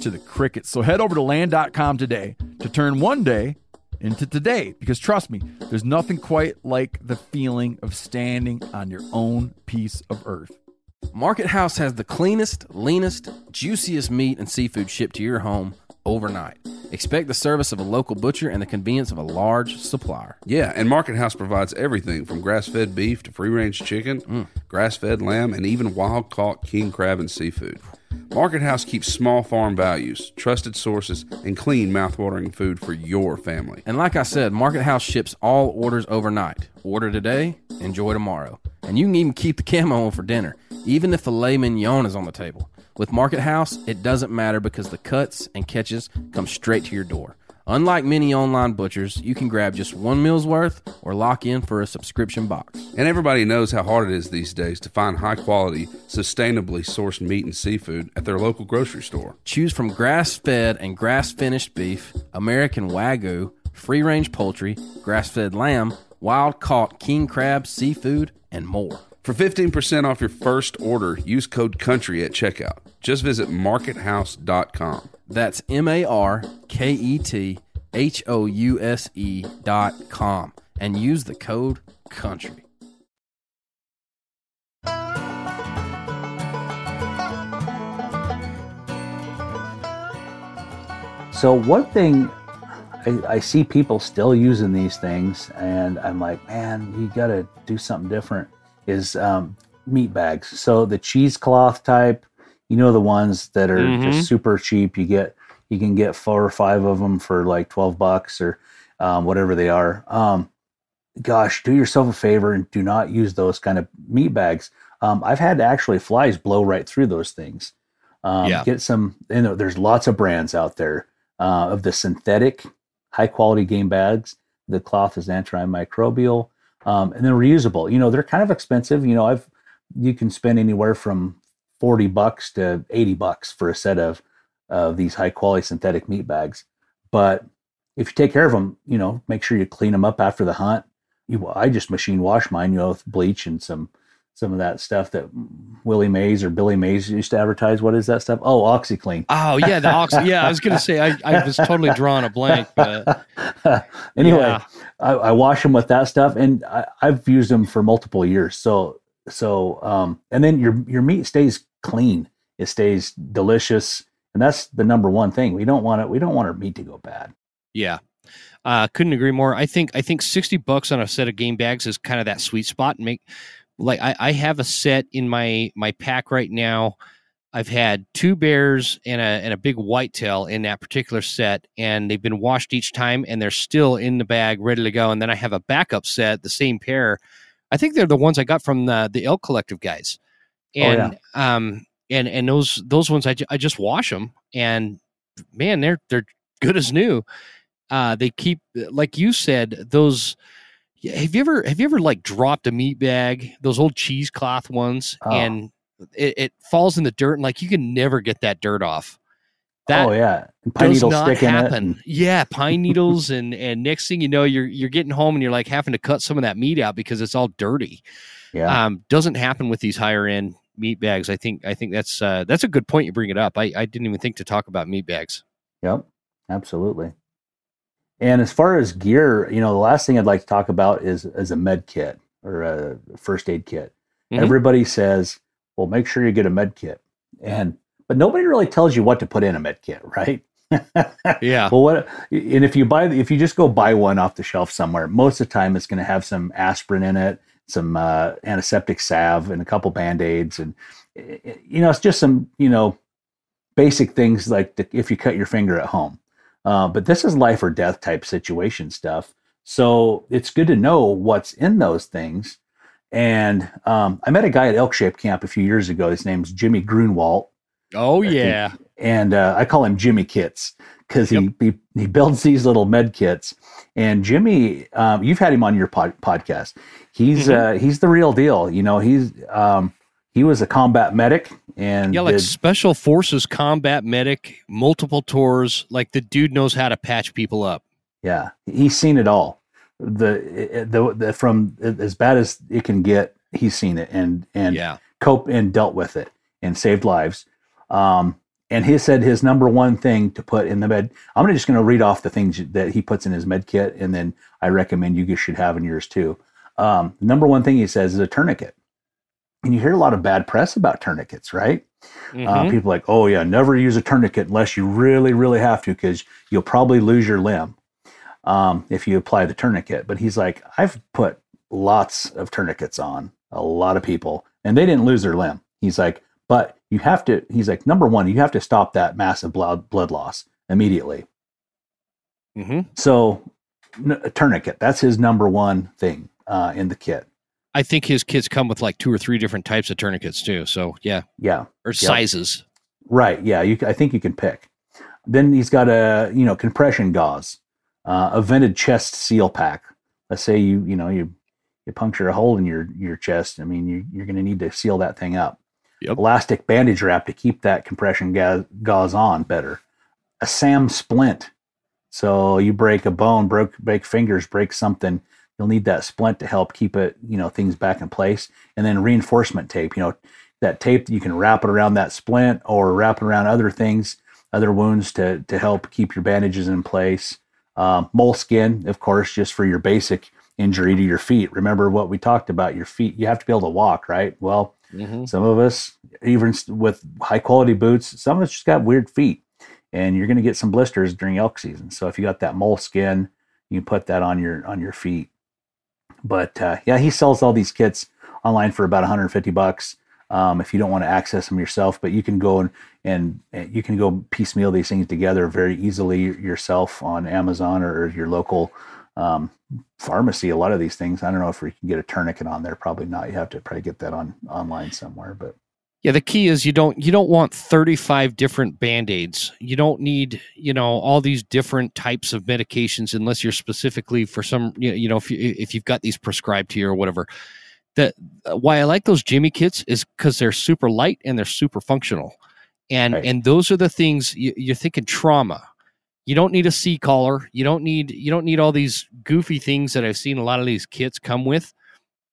to the crickets. So head over to land.com today to turn one day into today because trust me, there's nothing quite like the feeling of standing on your own piece of earth. Market House has the cleanest, leanest, juiciest meat and seafood shipped to your home overnight. Expect the service of a local butcher and the convenience of a large supplier. Yeah, and Market House provides everything from grass fed beef to free range chicken, mm. grass fed lamb, and even wild caught king crab and seafood. Market House keeps small farm values, trusted sources, and clean, mouthwatering food for your family. And like I said, Market House ships all orders overnight. Order today, enjoy tomorrow. And you can even keep the camo on for dinner, even if filet mignon is on the table. With Market House, it doesn't matter because the cuts and catches come straight to your door. Unlike many online butchers, you can grab just one meal's worth or lock in for a subscription box. And everybody knows how hard it is these days to find high quality, sustainably sourced meat and seafood at their local grocery store. Choose from grass fed and grass finished beef, American Wagyu, free range poultry, grass fed lamb, wild caught king crab, seafood, and more. For 15% off your first order, use code COUNTRY at checkout. Just visit markethouse.com. That's M A R K E T H O U S E dot com and use the code COUNTRY. So one thing I, I see people still using these things, and I'm like, man, you got to do something different. Is um, meat bags. So the cheesecloth type, you know, the ones that are Mhm. just super cheap. You get you can get four or five of them for like twelve bucks or um, whatever they are. Um, gosh, do yourself a favor and do not use those kind of meat bags. Um, I've had actually flies blow right through those things. Um, Yeah. Get some. You know, there's lots of brands out there uh, of the synthetic, high quality game bags. The cloth is antimicrobial um, and they're reusable. You know, they're kind of expensive. You know, I've you can spend anywhere from forty bucks to eighty bucks for a set of of these high quality synthetic meat bags. But if you take care of them, you know, make sure you clean them up after the hunt. You, I just machine wash mine, you know, with bleach and some some of that stuff that Willie Mays or Billy Mays used to advertise. What is that stuff? Oh, OxiClean. Oh yeah, the ox. Yeah, I was gonna say I, I was totally drawing a blank, but anyway, Yeah. I, I wash them with that stuff, and I, I've used them for multiple years. So, so, um, and then your your meat stays clean. It stays delicious, and that's the number one thing. We don't want it. We don't want our meat to go bad. yeah. Uh, couldn't agree more. I think I think sixty bucks on a set of game bags is kind of that sweet spot. And make like I, I have a set in my my pack right now. I've had two bears and a and a big whitetail in that particular set, and they've been washed each time, and they're still in the bag, ready to go. And then I have a backup set, the same pair. I think they're the ones I got from the the Elk Collective guys, Oh, yeah. and um and and those those ones I, ju- I just wash them, and man, they're they're good as new. Uh, they keep like you said those. Yeah, Have you ever have you ever like dropped a meat bag, those old cheesecloth ones, Oh. and it, it falls in the dirt, and like you can never get that dirt off. That oh yeah, and pine does needles not stick in it. happen. Yeah, pine needles, and and next thing you know, you're you're getting home and you're like having to cut some of that meat out because it's all dirty. yeah, Um, doesn't happen with these higher end meat bags. I think I think that's uh, that's a good point you bring it up. I, I didn't even think to talk about meat bags. Yep, absolutely. And as far as gear, you know, the last thing I'd like to talk about is is a med kit or a first aid kit. Mhm. Everybody says, "Well, make sure you get a med kit," and but nobody really tells you what to put in a med kit, right? Yeah. Well, what and if you buy if you just go buy one off the shelf somewhere, most of the time it's going to have some aspirin in it, some uh, antiseptic salve, and a couple band aids, and eh, eh, you know it's just some you know basic things like the, if you cut your finger at home. Uh, but this is life or death type situation stuff, so it's good to know what's in those things. And um, I met a guy at Elk Shape Camp a few years ago. His name's Jimmy Grunwald Oh yeah. and uh, I call him Jimmy Kits because he, he he builds these little med kits. And Jimmy, um, you've had him on your pod, podcast. He's Mhm. uh, he's the real deal. You know, he's um, he was a combat medic and Yeah, like did- special forces combat medic, multiple tours. Like the dude knows how to patch people up. Yeah, he's seen it all. The, the the from as bad as it can get, he's seen it and and yeah. cope and dealt with it and saved lives. Um, and he said his number one thing to put in the med. I'm just going to read off the things that he puts in his med kit, and then I recommend you guys should have in yours too. Um, number one thing he says is a tourniquet. And you hear a lot of bad press about tourniquets, right? Uh, Mhm. people like, oh yeah, never use a tourniquet unless you really, really have to, because you'll probably lose your limb um, if you apply the tourniquet. But he's like, I've put lots of tourniquets on a lot of people, and they didn't lose their limb. He's like, but you have to. He's like, number one, you have to stop that massive blood blood loss immediately. Mhm. So, n- tourniquet. That's his number one thing uh, in the kit. I think his kits come with like two or three different types of tourniquets too. So yeah, Yeah. or sizes. Right. Yeah. You, I think you can pick. Then he's got a you know compression gauze, uh, a vented chest seal pack. Let's say you you know you you puncture a hole in your your chest. I mean you, you're going to need to seal that thing up. Yep. Elastic bandage wrap to keep that compression ga- gauze on better. A SAM splint. So you break a bone, broke break fingers, break something. You'll need that splint to help keep it you know things back in place. And then reinforcement tape. You know that tape that you can wrap it around that splint or wrap it around other things other wounds to to help keep your bandages in place um, moleskin of course just for your basic injury to your feet remember what we talked about your feet you have to be able to walk right well Mhm. some of us even with high quality boots some of us just got weird feet and you're going to get some blisters during elk season so if you got that moleskin you can put that on your on your feet but uh, yeah he sells all these kits online for about 150 bucks. Um, if you don't want to access them yourself but you can go and, and and you can go piecemeal these things together very easily yourself on amazon or your local um, pharmacy a lot of these things. I don't know if you can get a tourniquet on there probably not. You have to probably get that on online somewhere but Yeah, the key is you don't you don't want 35 different band-aids. You don't need, you know, all these different types of medications unless you're specifically for some you know if you if you've got these prescribed to you or whatever. That why I like those Jimmy kits is cuz they're super light and they're super functional. And Right. and those are the things you, you're thinking trauma. You don't need a C collar. You don't need you don't need all these goofy things that I've seen a lot of these kits come with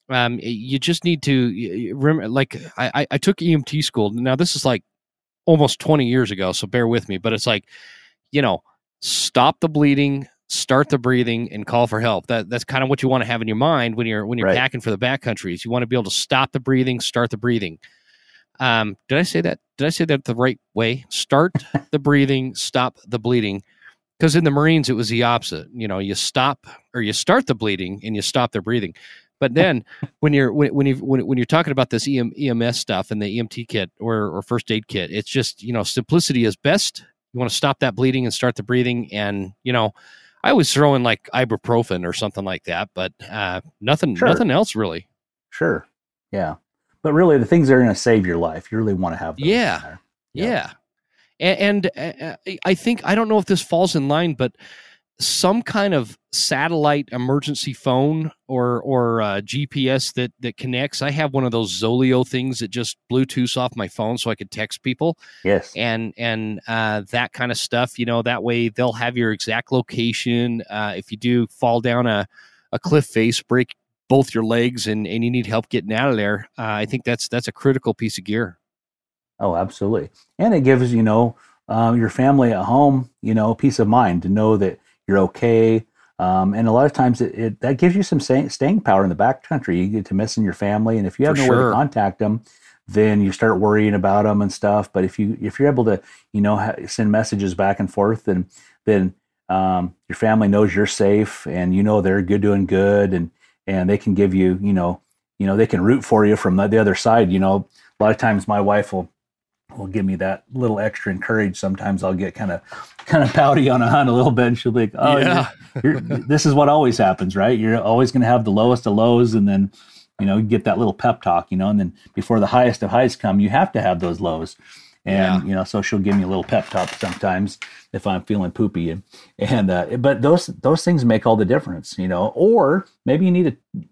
um, you just need to remember like I, I- took emt school. Now this is like almost 20 years ago so bear with me but it's like you know stop the bleeding start the breathing and call for help. That that's kind of what you want to have in your mind when you're when you're Right. packing for the backcountries you want to be able to stop the breathing start the breathing. Um did i say that did i say that the right way? Start the breathing stop the bleeding. Because in the marines it was the opposite. You know you stop or you start the bleeding and you stop the breathing but then when you're when, when you when, when you're talking about this EM, ems stuff and the emt kit or, or first aid kit it's just you know simplicity is best. You want to stop that bleeding and start the breathing. And you know i always throw in like ibuprofen or something like that but uh nothing Sure. nothing else really. Sure. Yeah. But really the things that are going to save your life you really want to have those in Yeah. Yeah. And, and uh, I think, I don't know if this falls in line, but some kind of satellite emergency phone or, or uh, GPS that, that connects. I have one of those Zoleo things that just Bluetooth off my phone so I could text people yes and, and uh, that kind of stuff. You know, that way they'll have your exact location. Uh, if you do fall down a, a cliff face, break both your legs and, and you need help getting out of there, uh, I think that's, that's a critical piece of gear. Oh, absolutely. And it gives, you know, um, your family at home, you know, peace of mind to know that you're okay. Um, and a lot of times it, it that gives you some staying, staying power in the backcountry. You get to missing your family. And if you have For nowhere sure. to contact them, then you start worrying about them and stuff. But if you, if you're able to, you know, ha- send messages back and forth, then, then um, your family knows you're safe and you know they're good, doing good. And, and they can give you, you know, you know, they can root for you from the, the other side. You know, a lot of times my wife will, will give me that little extra encourage. Sometimes I'll get kind of kind of pouty on a hunt a little bit, and she'll be like, "Oh, Yeah. you're, you're, this is what always happens, right? You're always going to have the lowest of lows, and then you know you get that little pep talk, you know, and then before the highest of highs come, you have to have those lows." And you know, so she'll give me a little pep talk sometimes if I'm feeling poopy, and and uh, but those those things make all the difference, you know. Or maybe you need to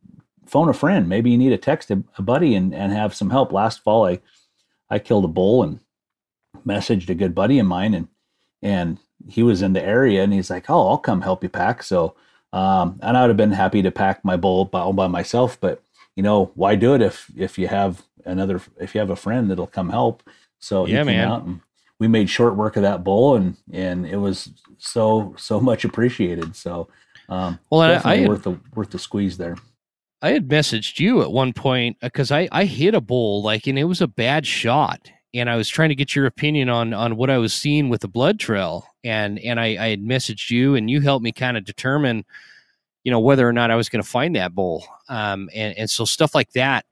phone a friend. Maybe you need to text a, a buddy and, and have some help. Last fall, I I killed a bull and messaged a good buddy of mine, and and he was in the area, and he's like, "Oh, I'll come help you pack." So, um, and I would have been happy to pack my bull by, all by myself, but you know, why do it if if you have another if you have a friend that'll come help? So Yeah, he came man. out and we made short work of that bull, and and it was so so much appreciated. So, um, Well, and I- I worth the worth the squeeze there. I had messaged you at one point because I I hit a bull like and it was a bad shot and I was trying to get your opinion on on what I was seeing with the blood trail and and I I had messaged you and you helped me kind of determine you know whether or not I was going to find that bull um and and so stuff like that.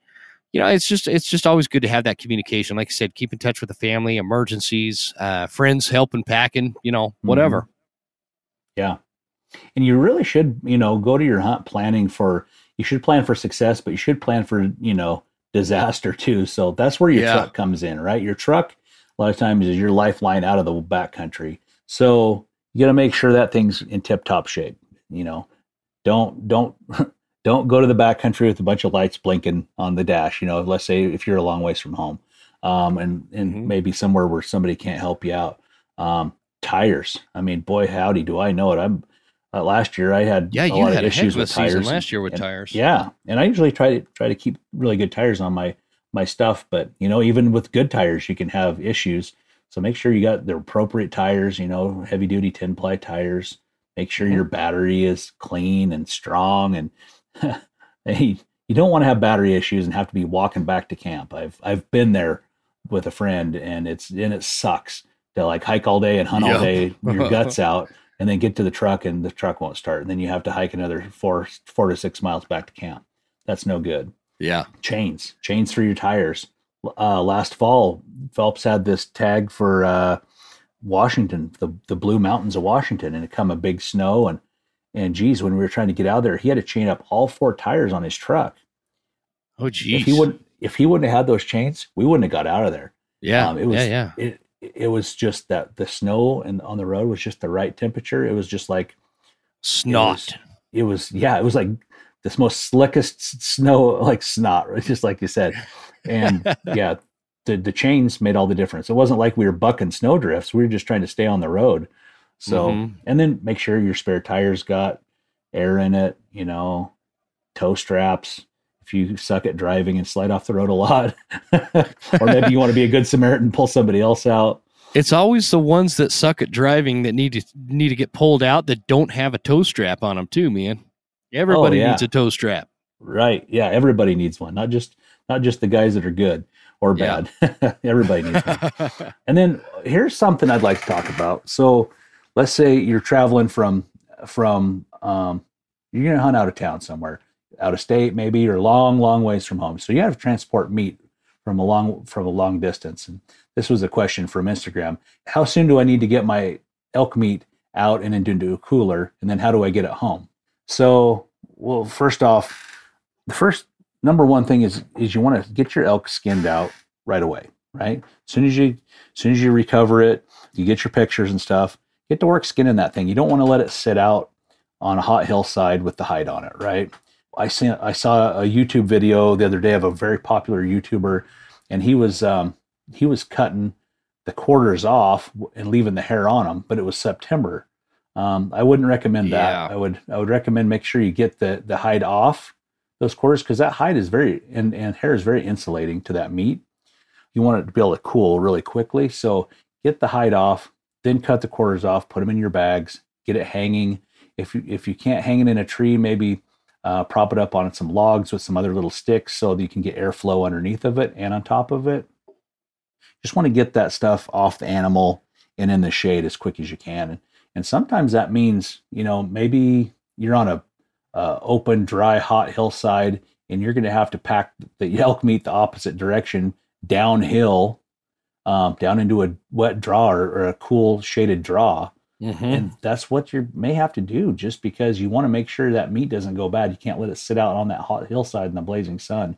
You know it's just it's just always good to have that communication. Like I said keep in touch with the family emergencies uh friends helping packing you know whatever. Yeah. And you really should, you know, go to your hunt planning for you should plan for success, but you should plan for, you know, disaster too. So that's where your Yeah. truck comes in, right? Your truck a lot of times is your lifeline out of the backcountry. So you got to make sure that thing's in tip top shape. You know, don't don't don't go to the backcountry with a bunch of lights blinking on the dash. You know, let's say if you're a long ways from home, um, and and Mhm. maybe somewhere where somebody can't help you out. Um, tires. I mean, boy, howdy, do I know it. I'm uh, last year I had yeah a you lot had of issues with season tires last year with and- tires yeah, and I usually try to try to keep really good tires on my my stuff, but you know, even with good tires, you can have issues. So make sure you got the appropriate tires. You know, heavy duty ten ply tires. Make sure Mm-hmm. your battery is clean and strong, and hey, you don't want to have battery issues and have to be walking back to camp. I've I've been there with a friend, and it's and it sucks to like hike all day and hunt all day, your guts out, and then get to the truck and the truck won't start, and then you have to hike another four four to six miles back to camp. That's no good. Yeah. Chains chains for your tires. Uh, last fall phelps had this tag for uh, washington the, the blue mountains of washington and it come a big snow and and geez when we were trying to get out there he had to chain up all four tires on his truck. Oh geez if he wouldn't if he wouldn't have had those chains we wouldn't have got out of there. Yeah. Um, it was yeah yeah. it it was just that the snow and on the road was just the right temperature. It was just like snot. it was yeah it was like this most slickest snow like snot right? Just like you said. And yeah the, the chains made all the difference. It wasn't like we were bucking snow drifts we were just trying to stay on the road. So Mhm. and then make sure your spare tires got air in it you know tow straps if you suck at driving and slide off the road a lot or maybe you want to be a good samaritan pull somebody else out It's always the ones that suck at driving that need to need to get pulled out that don't have a tow strap on them too, man. Everybody yeah. needs a tow strap. Right. Yeah. Everybody needs one, not just not just the guys that are good or Yeah. bad. everybody needs one. And then here's something I'd like to talk about. So let's say you're traveling from from um, you're gonna hunt out of town somewhere, out of state maybe, or long, long ways from home. So you have to transport meat from a long from a long distance. And this was a question from Instagram. How soon do I need to get my elk meat out and into a cooler? And then how do I get it home? So well, first off, the first number one thing is is you want to get your elk skinned out right away, right? As soon as you as soon as you recover it, you get your pictures and stuff, get to work skinning that thing. You don't want to let it sit out on a hot hillside with the hide on it, right? I seen I saw a YouTube video the other day of a very popular YouTuber, and he was um, he was cutting the quarters off and leaving the hair on them, but it was September. Um, I wouldn't recommend that. Yeah. I would I would recommend make sure you get the the hide off those quarters because that hide is very and, and hair is very insulating to that meat. You want it to be able to cool really quickly. So get the hide off, then cut the quarters off, put them in your bags, get it hanging. If you if you can't hang it in a tree, maybe uh, prop it up on some logs with some other little sticks so that you can get airflow underneath of it and on top of it. Just want to get that stuff off the animal and in the shade as quick as you can. And, and sometimes that means, you know, maybe you're on a uh, open, dry, hot hillside and you're going to have to pack the elk meat the opposite direction downhill, um, down into a wet draw or, or a cool shaded draw. Mhm. And that's what you may have to do just because you want to make sure that meat doesn't go bad. You can't let it sit out on that hot hillside in the blazing sun.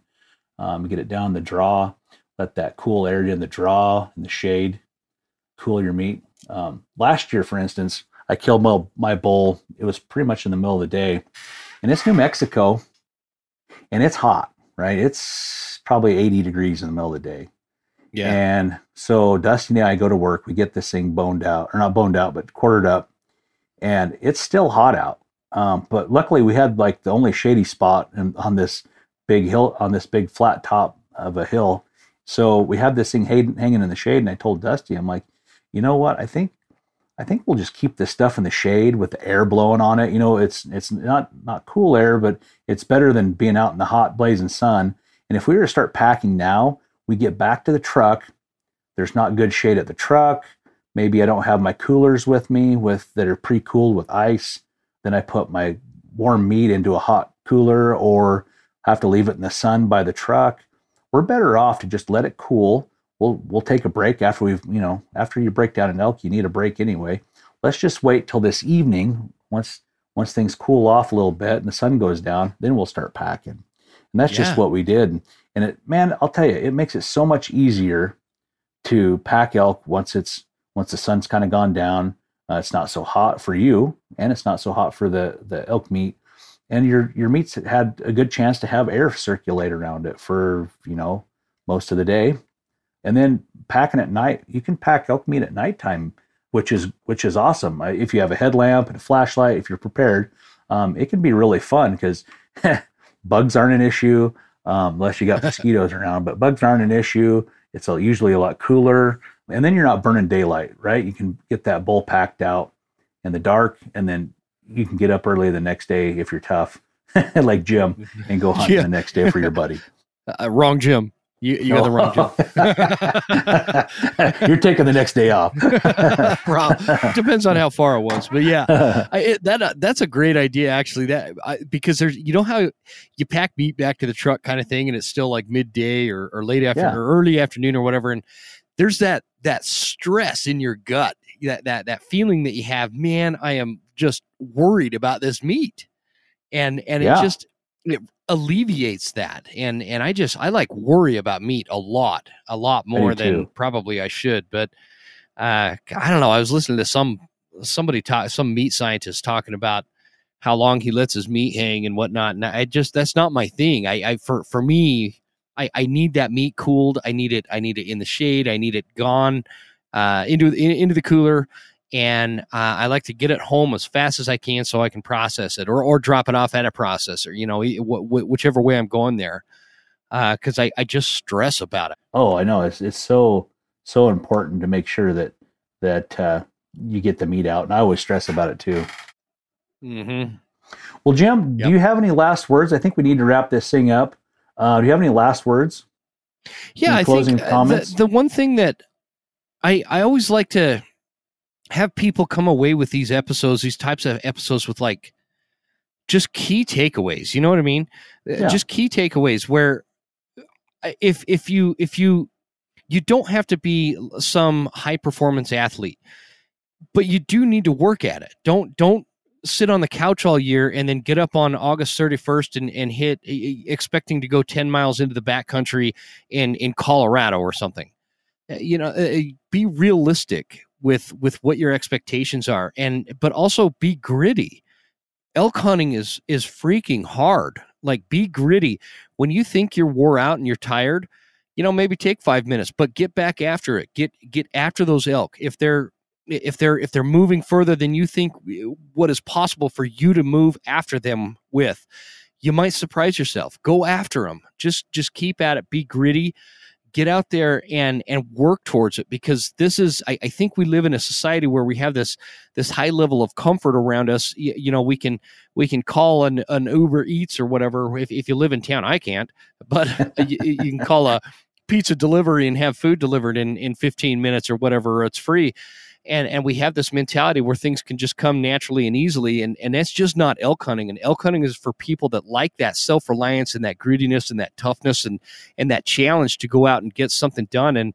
Um, get it down the draw, let that cool area in the draw and the shade cool your meat. Um, last year, for instance, I killed my, my bull. It was pretty much in the middle of the day, and it's New Mexico. and it's hot, right? It's probably 80 degrees in the middle of the day. Yeah. And so Dusty and I go to work. We get this thing boned out, or not boned out, but quartered up, and it's still hot out. Um, but luckily, we had like the only shady spot in, on this big hill, on this big flat top of a hill. So we had this thing hang, hanging in the shade, and I told Dusty, I'm like, you know what? I think, I think we'll just keep this stuff in the shade with the air blowing on it. You know, it's it's not not cool air, but it's better than being out in the hot blazing sun. And if we were to start packing now, we get back to the truck. There's not good shade at the truck. Maybe I don't have my coolers with me with that are pre-cooled with ice. Then I put my warm meat into a hot cooler or have to leave it in the sun by the truck. We're better off to just let it cool. We'll we'll take a break after we've, you know, after you break down an elk, you need a break anyway. Let's just wait till this evening once once things cool off a little bit and the sun goes down, then we'll start packing. And that's Yeah. just what we did. And it man, I'll tell you, it makes it so much easier to pack elk once it's once the sun's kind of gone down. Uh, it's not so hot for you, and it's not so hot for the the elk meat. And your your meat's had a good chance to have air circulate around it for you know most of the day. And then packing at night, you can pack elk meat at nighttime, which is which is awesome. Uh, If you have a headlamp and a flashlight, if you're prepared, um, it can be really fun because bugs aren't an issue um, unless you got mosquitoes around. But bugs aren't an issue. It's a, usually a lot cooler, and then you're not burning daylight, right? You can get that bull packed out in the dark, and then you can get up early the next day if you're tough, like Jim, and go hunting Yeah. the next day for your buddy. Uh, wrong Jim. You, you got the wrong Jim. you're taking the next day off. Prob- Depends on how far it was, but yeah, I, it, that uh, that's a great idea actually. That I, because there's you know how you pack meat back to the truck kind of thing, and it's still like midday or, or late afternoon Yeah. or early afternoon or whatever, and there's that that stress in your gut, that that that feeling that you have. Man, I am just worried about this meat, and and it just it alleviates that and and i just i like worry about meat a lot a lot more than too. probably i should but uh i don't know i was listening to some somebody talk some meat scientist talking about how long he lets his meat hang and whatnot and i just that's not my thing. I i for for me i i need that meat cooled. I need it i need it in the shade. I need it gone uh into in, into the cooler and uh, I like to get it home as fast as I can so I can process it, or or drop it off at a processor. You know, wh- wh- whichever way I'm going there, because I I just stress about it. Oh, I know. It's it's so so important to make sure that that uh, you get the meat out, and I always stress about it too. Mm-hmm. Well, Jim, Yep. do you have any last words? I think we need to wrap this thing up. Uh, do you have any last words? Yeah, I think uh, comments? The, the one thing that I I always like to have people come away with these episodes, these types of episodes, with like just key takeaways. You know what I mean? Uh, Yeah. Just key takeaways where uh, if if you if you you don't have to be some high performance athlete, but you do need to work at it. Don't don't sit on the couch all year and then get up on August 31st and, and hit expecting to go 10 miles into the backcountry in in Colorado or something. Uh, You know, be realistic with with what your expectations are and but also be gritty. Elk hunting is is freaking hard. Like be gritty. When you think you're wore out and you're tired, you know, maybe take 5 minutes, but get back after it. Get get after those elk. If they're if they're if they're moving further than you think uh, what is possible for you to move after them with you might surprise yourself go after them just just keep at it be gritty get out there and and work towards it because this is I, I think we live in a society where we have this this high level of comfort around us. You, you know we can we can call an, an uber eats or whatever. If, if you live in town i can't but you, you can call a pizza delivery and have food delivered in in 15 minutes or whatever. It's free and and we have this mentality where things can just come naturally and easily and and that's just not elk hunting and elk hunting is for people that like that self-reliance and that grittiness and that toughness and and that challenge to go out and get something done and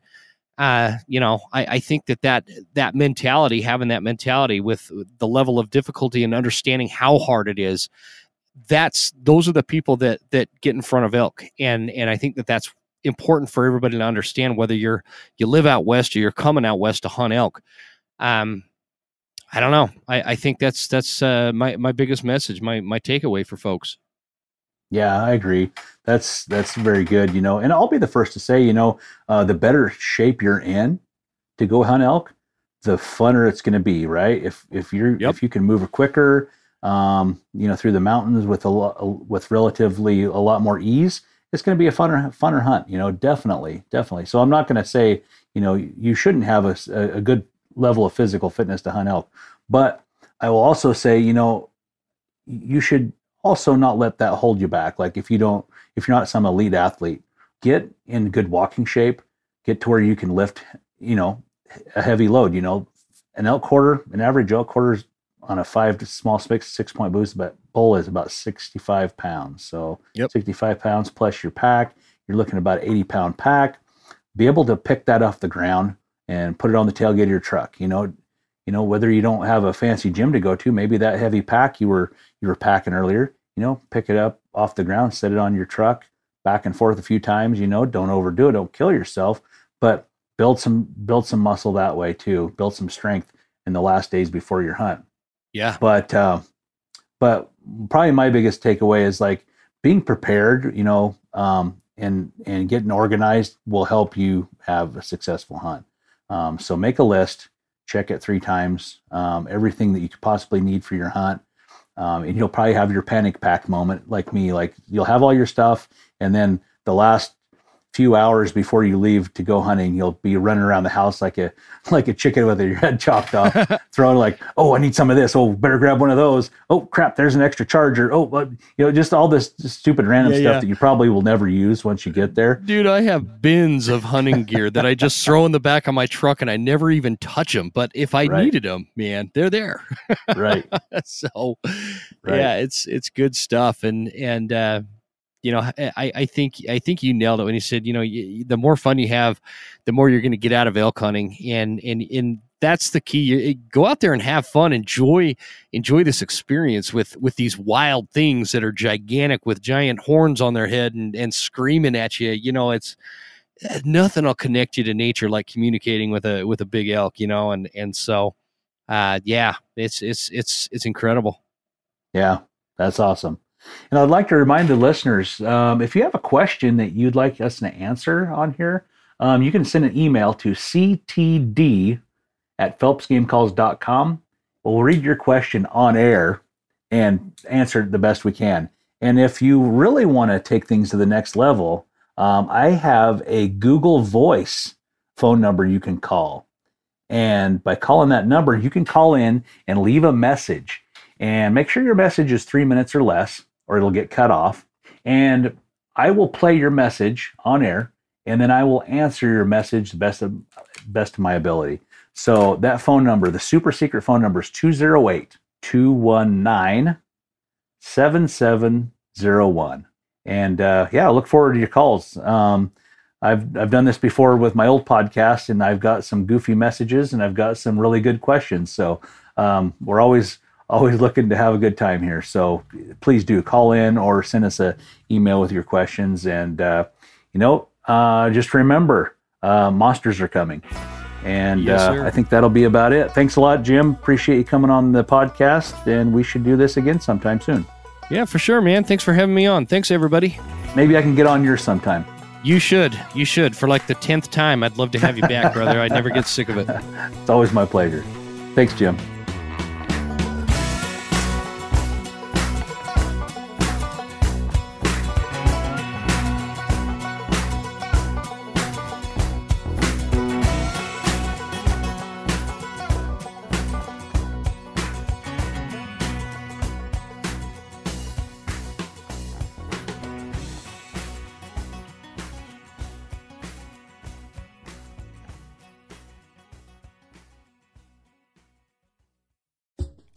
uh you know i i think that that that mentality having that mentality with the level of difficulty and understanding how hard it is that's those are the people that that get in front of elk and and i think that that's important for everybody to understand whether you're you live out west or you're coming out west to hunt elk um i don't know i i think that's that's uh my my biggest message my my takeaway for folks Yeah, I agree. That's that's very good. You know, and I'll be the first to say, you know, uh, the better shape you're in to go hunt elk, the funner it's going to be. Right? If if you're Yep. if you can move quicker, um, you know, through the mountains with a lot with relatively a lot more ease, it's going to be a funner funner hunt. You know, definitely, definitely. So I'm not going to say, you know, you shouldn't have a, a good level of physical fitness to hunt elk, but I will also say, you know, you should also not let that hold you back. Like if you don't, if you're not some elite athlete, get in good walking shape, get to where you can lift, you know, a heavy load. You know, an elk quarter, an average elk quarter is on a five to small six six point boost, but bull is about 65 pounds. So Yep. 65 pounds plus your pack, you're looking about 80 pound pack. Be able to pick that off the ground and put it on the tailgate of your truck. You know, you know whether you don't have a fancy gym to go to, maybe that heavy pack you were you were packing earlier, you know, pick it up off the ground, set it on your truck, back and forth a few times. You know, don't overdo it, don't kill yourself, but build some build some muscle that way too. Build some strength in the last days before your hunt Yeah. but uh, but probably my biggest takeaway is like being prepared you know um, and and getting organized will help you have a successful hunt um, so make a list check it three times um, everything that you could possibly need for your hunt. Um, and you'll probably have your panic pack moment like me like you'll have all your stuff and then the last few hours before you leave to go hunting you'll be running around the house like a like a chicken with your head chopped off throwing like oh i need some of this oh better grab one of those oh crap there's an extra charger oh but, you know just all this stupid random Yeah, stuff yeah. that you probably will never use once you get there Dude, I have bins of hunting gear that I just throw in the back of my truck and I never even touch them. But if I Right. needed them, man, they're there. right so Right. yeah, it's it's good stuff. And and uh, you know, I I think I think you nailed it when you said you know y- the more fun you have, the more you're going to get out of elk hunting. And and and that's the key. You- Go out there and have fun. Enjoy enjoy this experience with with these wild things that are gigantic with giant horns on their head and and screaming at you. You know, it's eh, nothing will connect you to nature like communicating with a with a big elk. You know, and and so uh, yeah, it's it's it's it's incredible. Yeah, that's awesome. And I'd like to remind the listeners um, if you have a question that you'd like us to answer on here, um, you can send an email to ctd at phelpsgamecalls.com. We'll read your question on air and answer it the best we can. And if you really want to take things to the next level, um, I have a Google Voice phone number you can call. And by calling that number, you can call in and leave a message and make sure your message is three minutes or less, or it'll get cut off. And I will play your message on air, and then I will answer your message the best of best of my ability. So that phone number, the super secret phone number is 208 219 7701. And uh, yeah, I look forward to your calls. Um, I've I've done this before with my old podcast, and I've got some goofy messages, and I've got some really good questions. So um, we're always always looking to have a good time here. So please do call in or send us a email with your questions. And uh, you know, uh, just remember, uh, monsters are coming. And Yes, uh. I think that'll be about it. Thanks a lot, Jim. Appreciate you coming on the podcast, and we should do this again sometime soon. Yeah, for sure, man. Thanks for having me on. Thanks, everybody. Maybe I can get on yours sometime. You should. You should. For like the 10th time, I'd love to have you back, brother. I'd never get sick of it. It's always my pleasure. Thanks, Jim.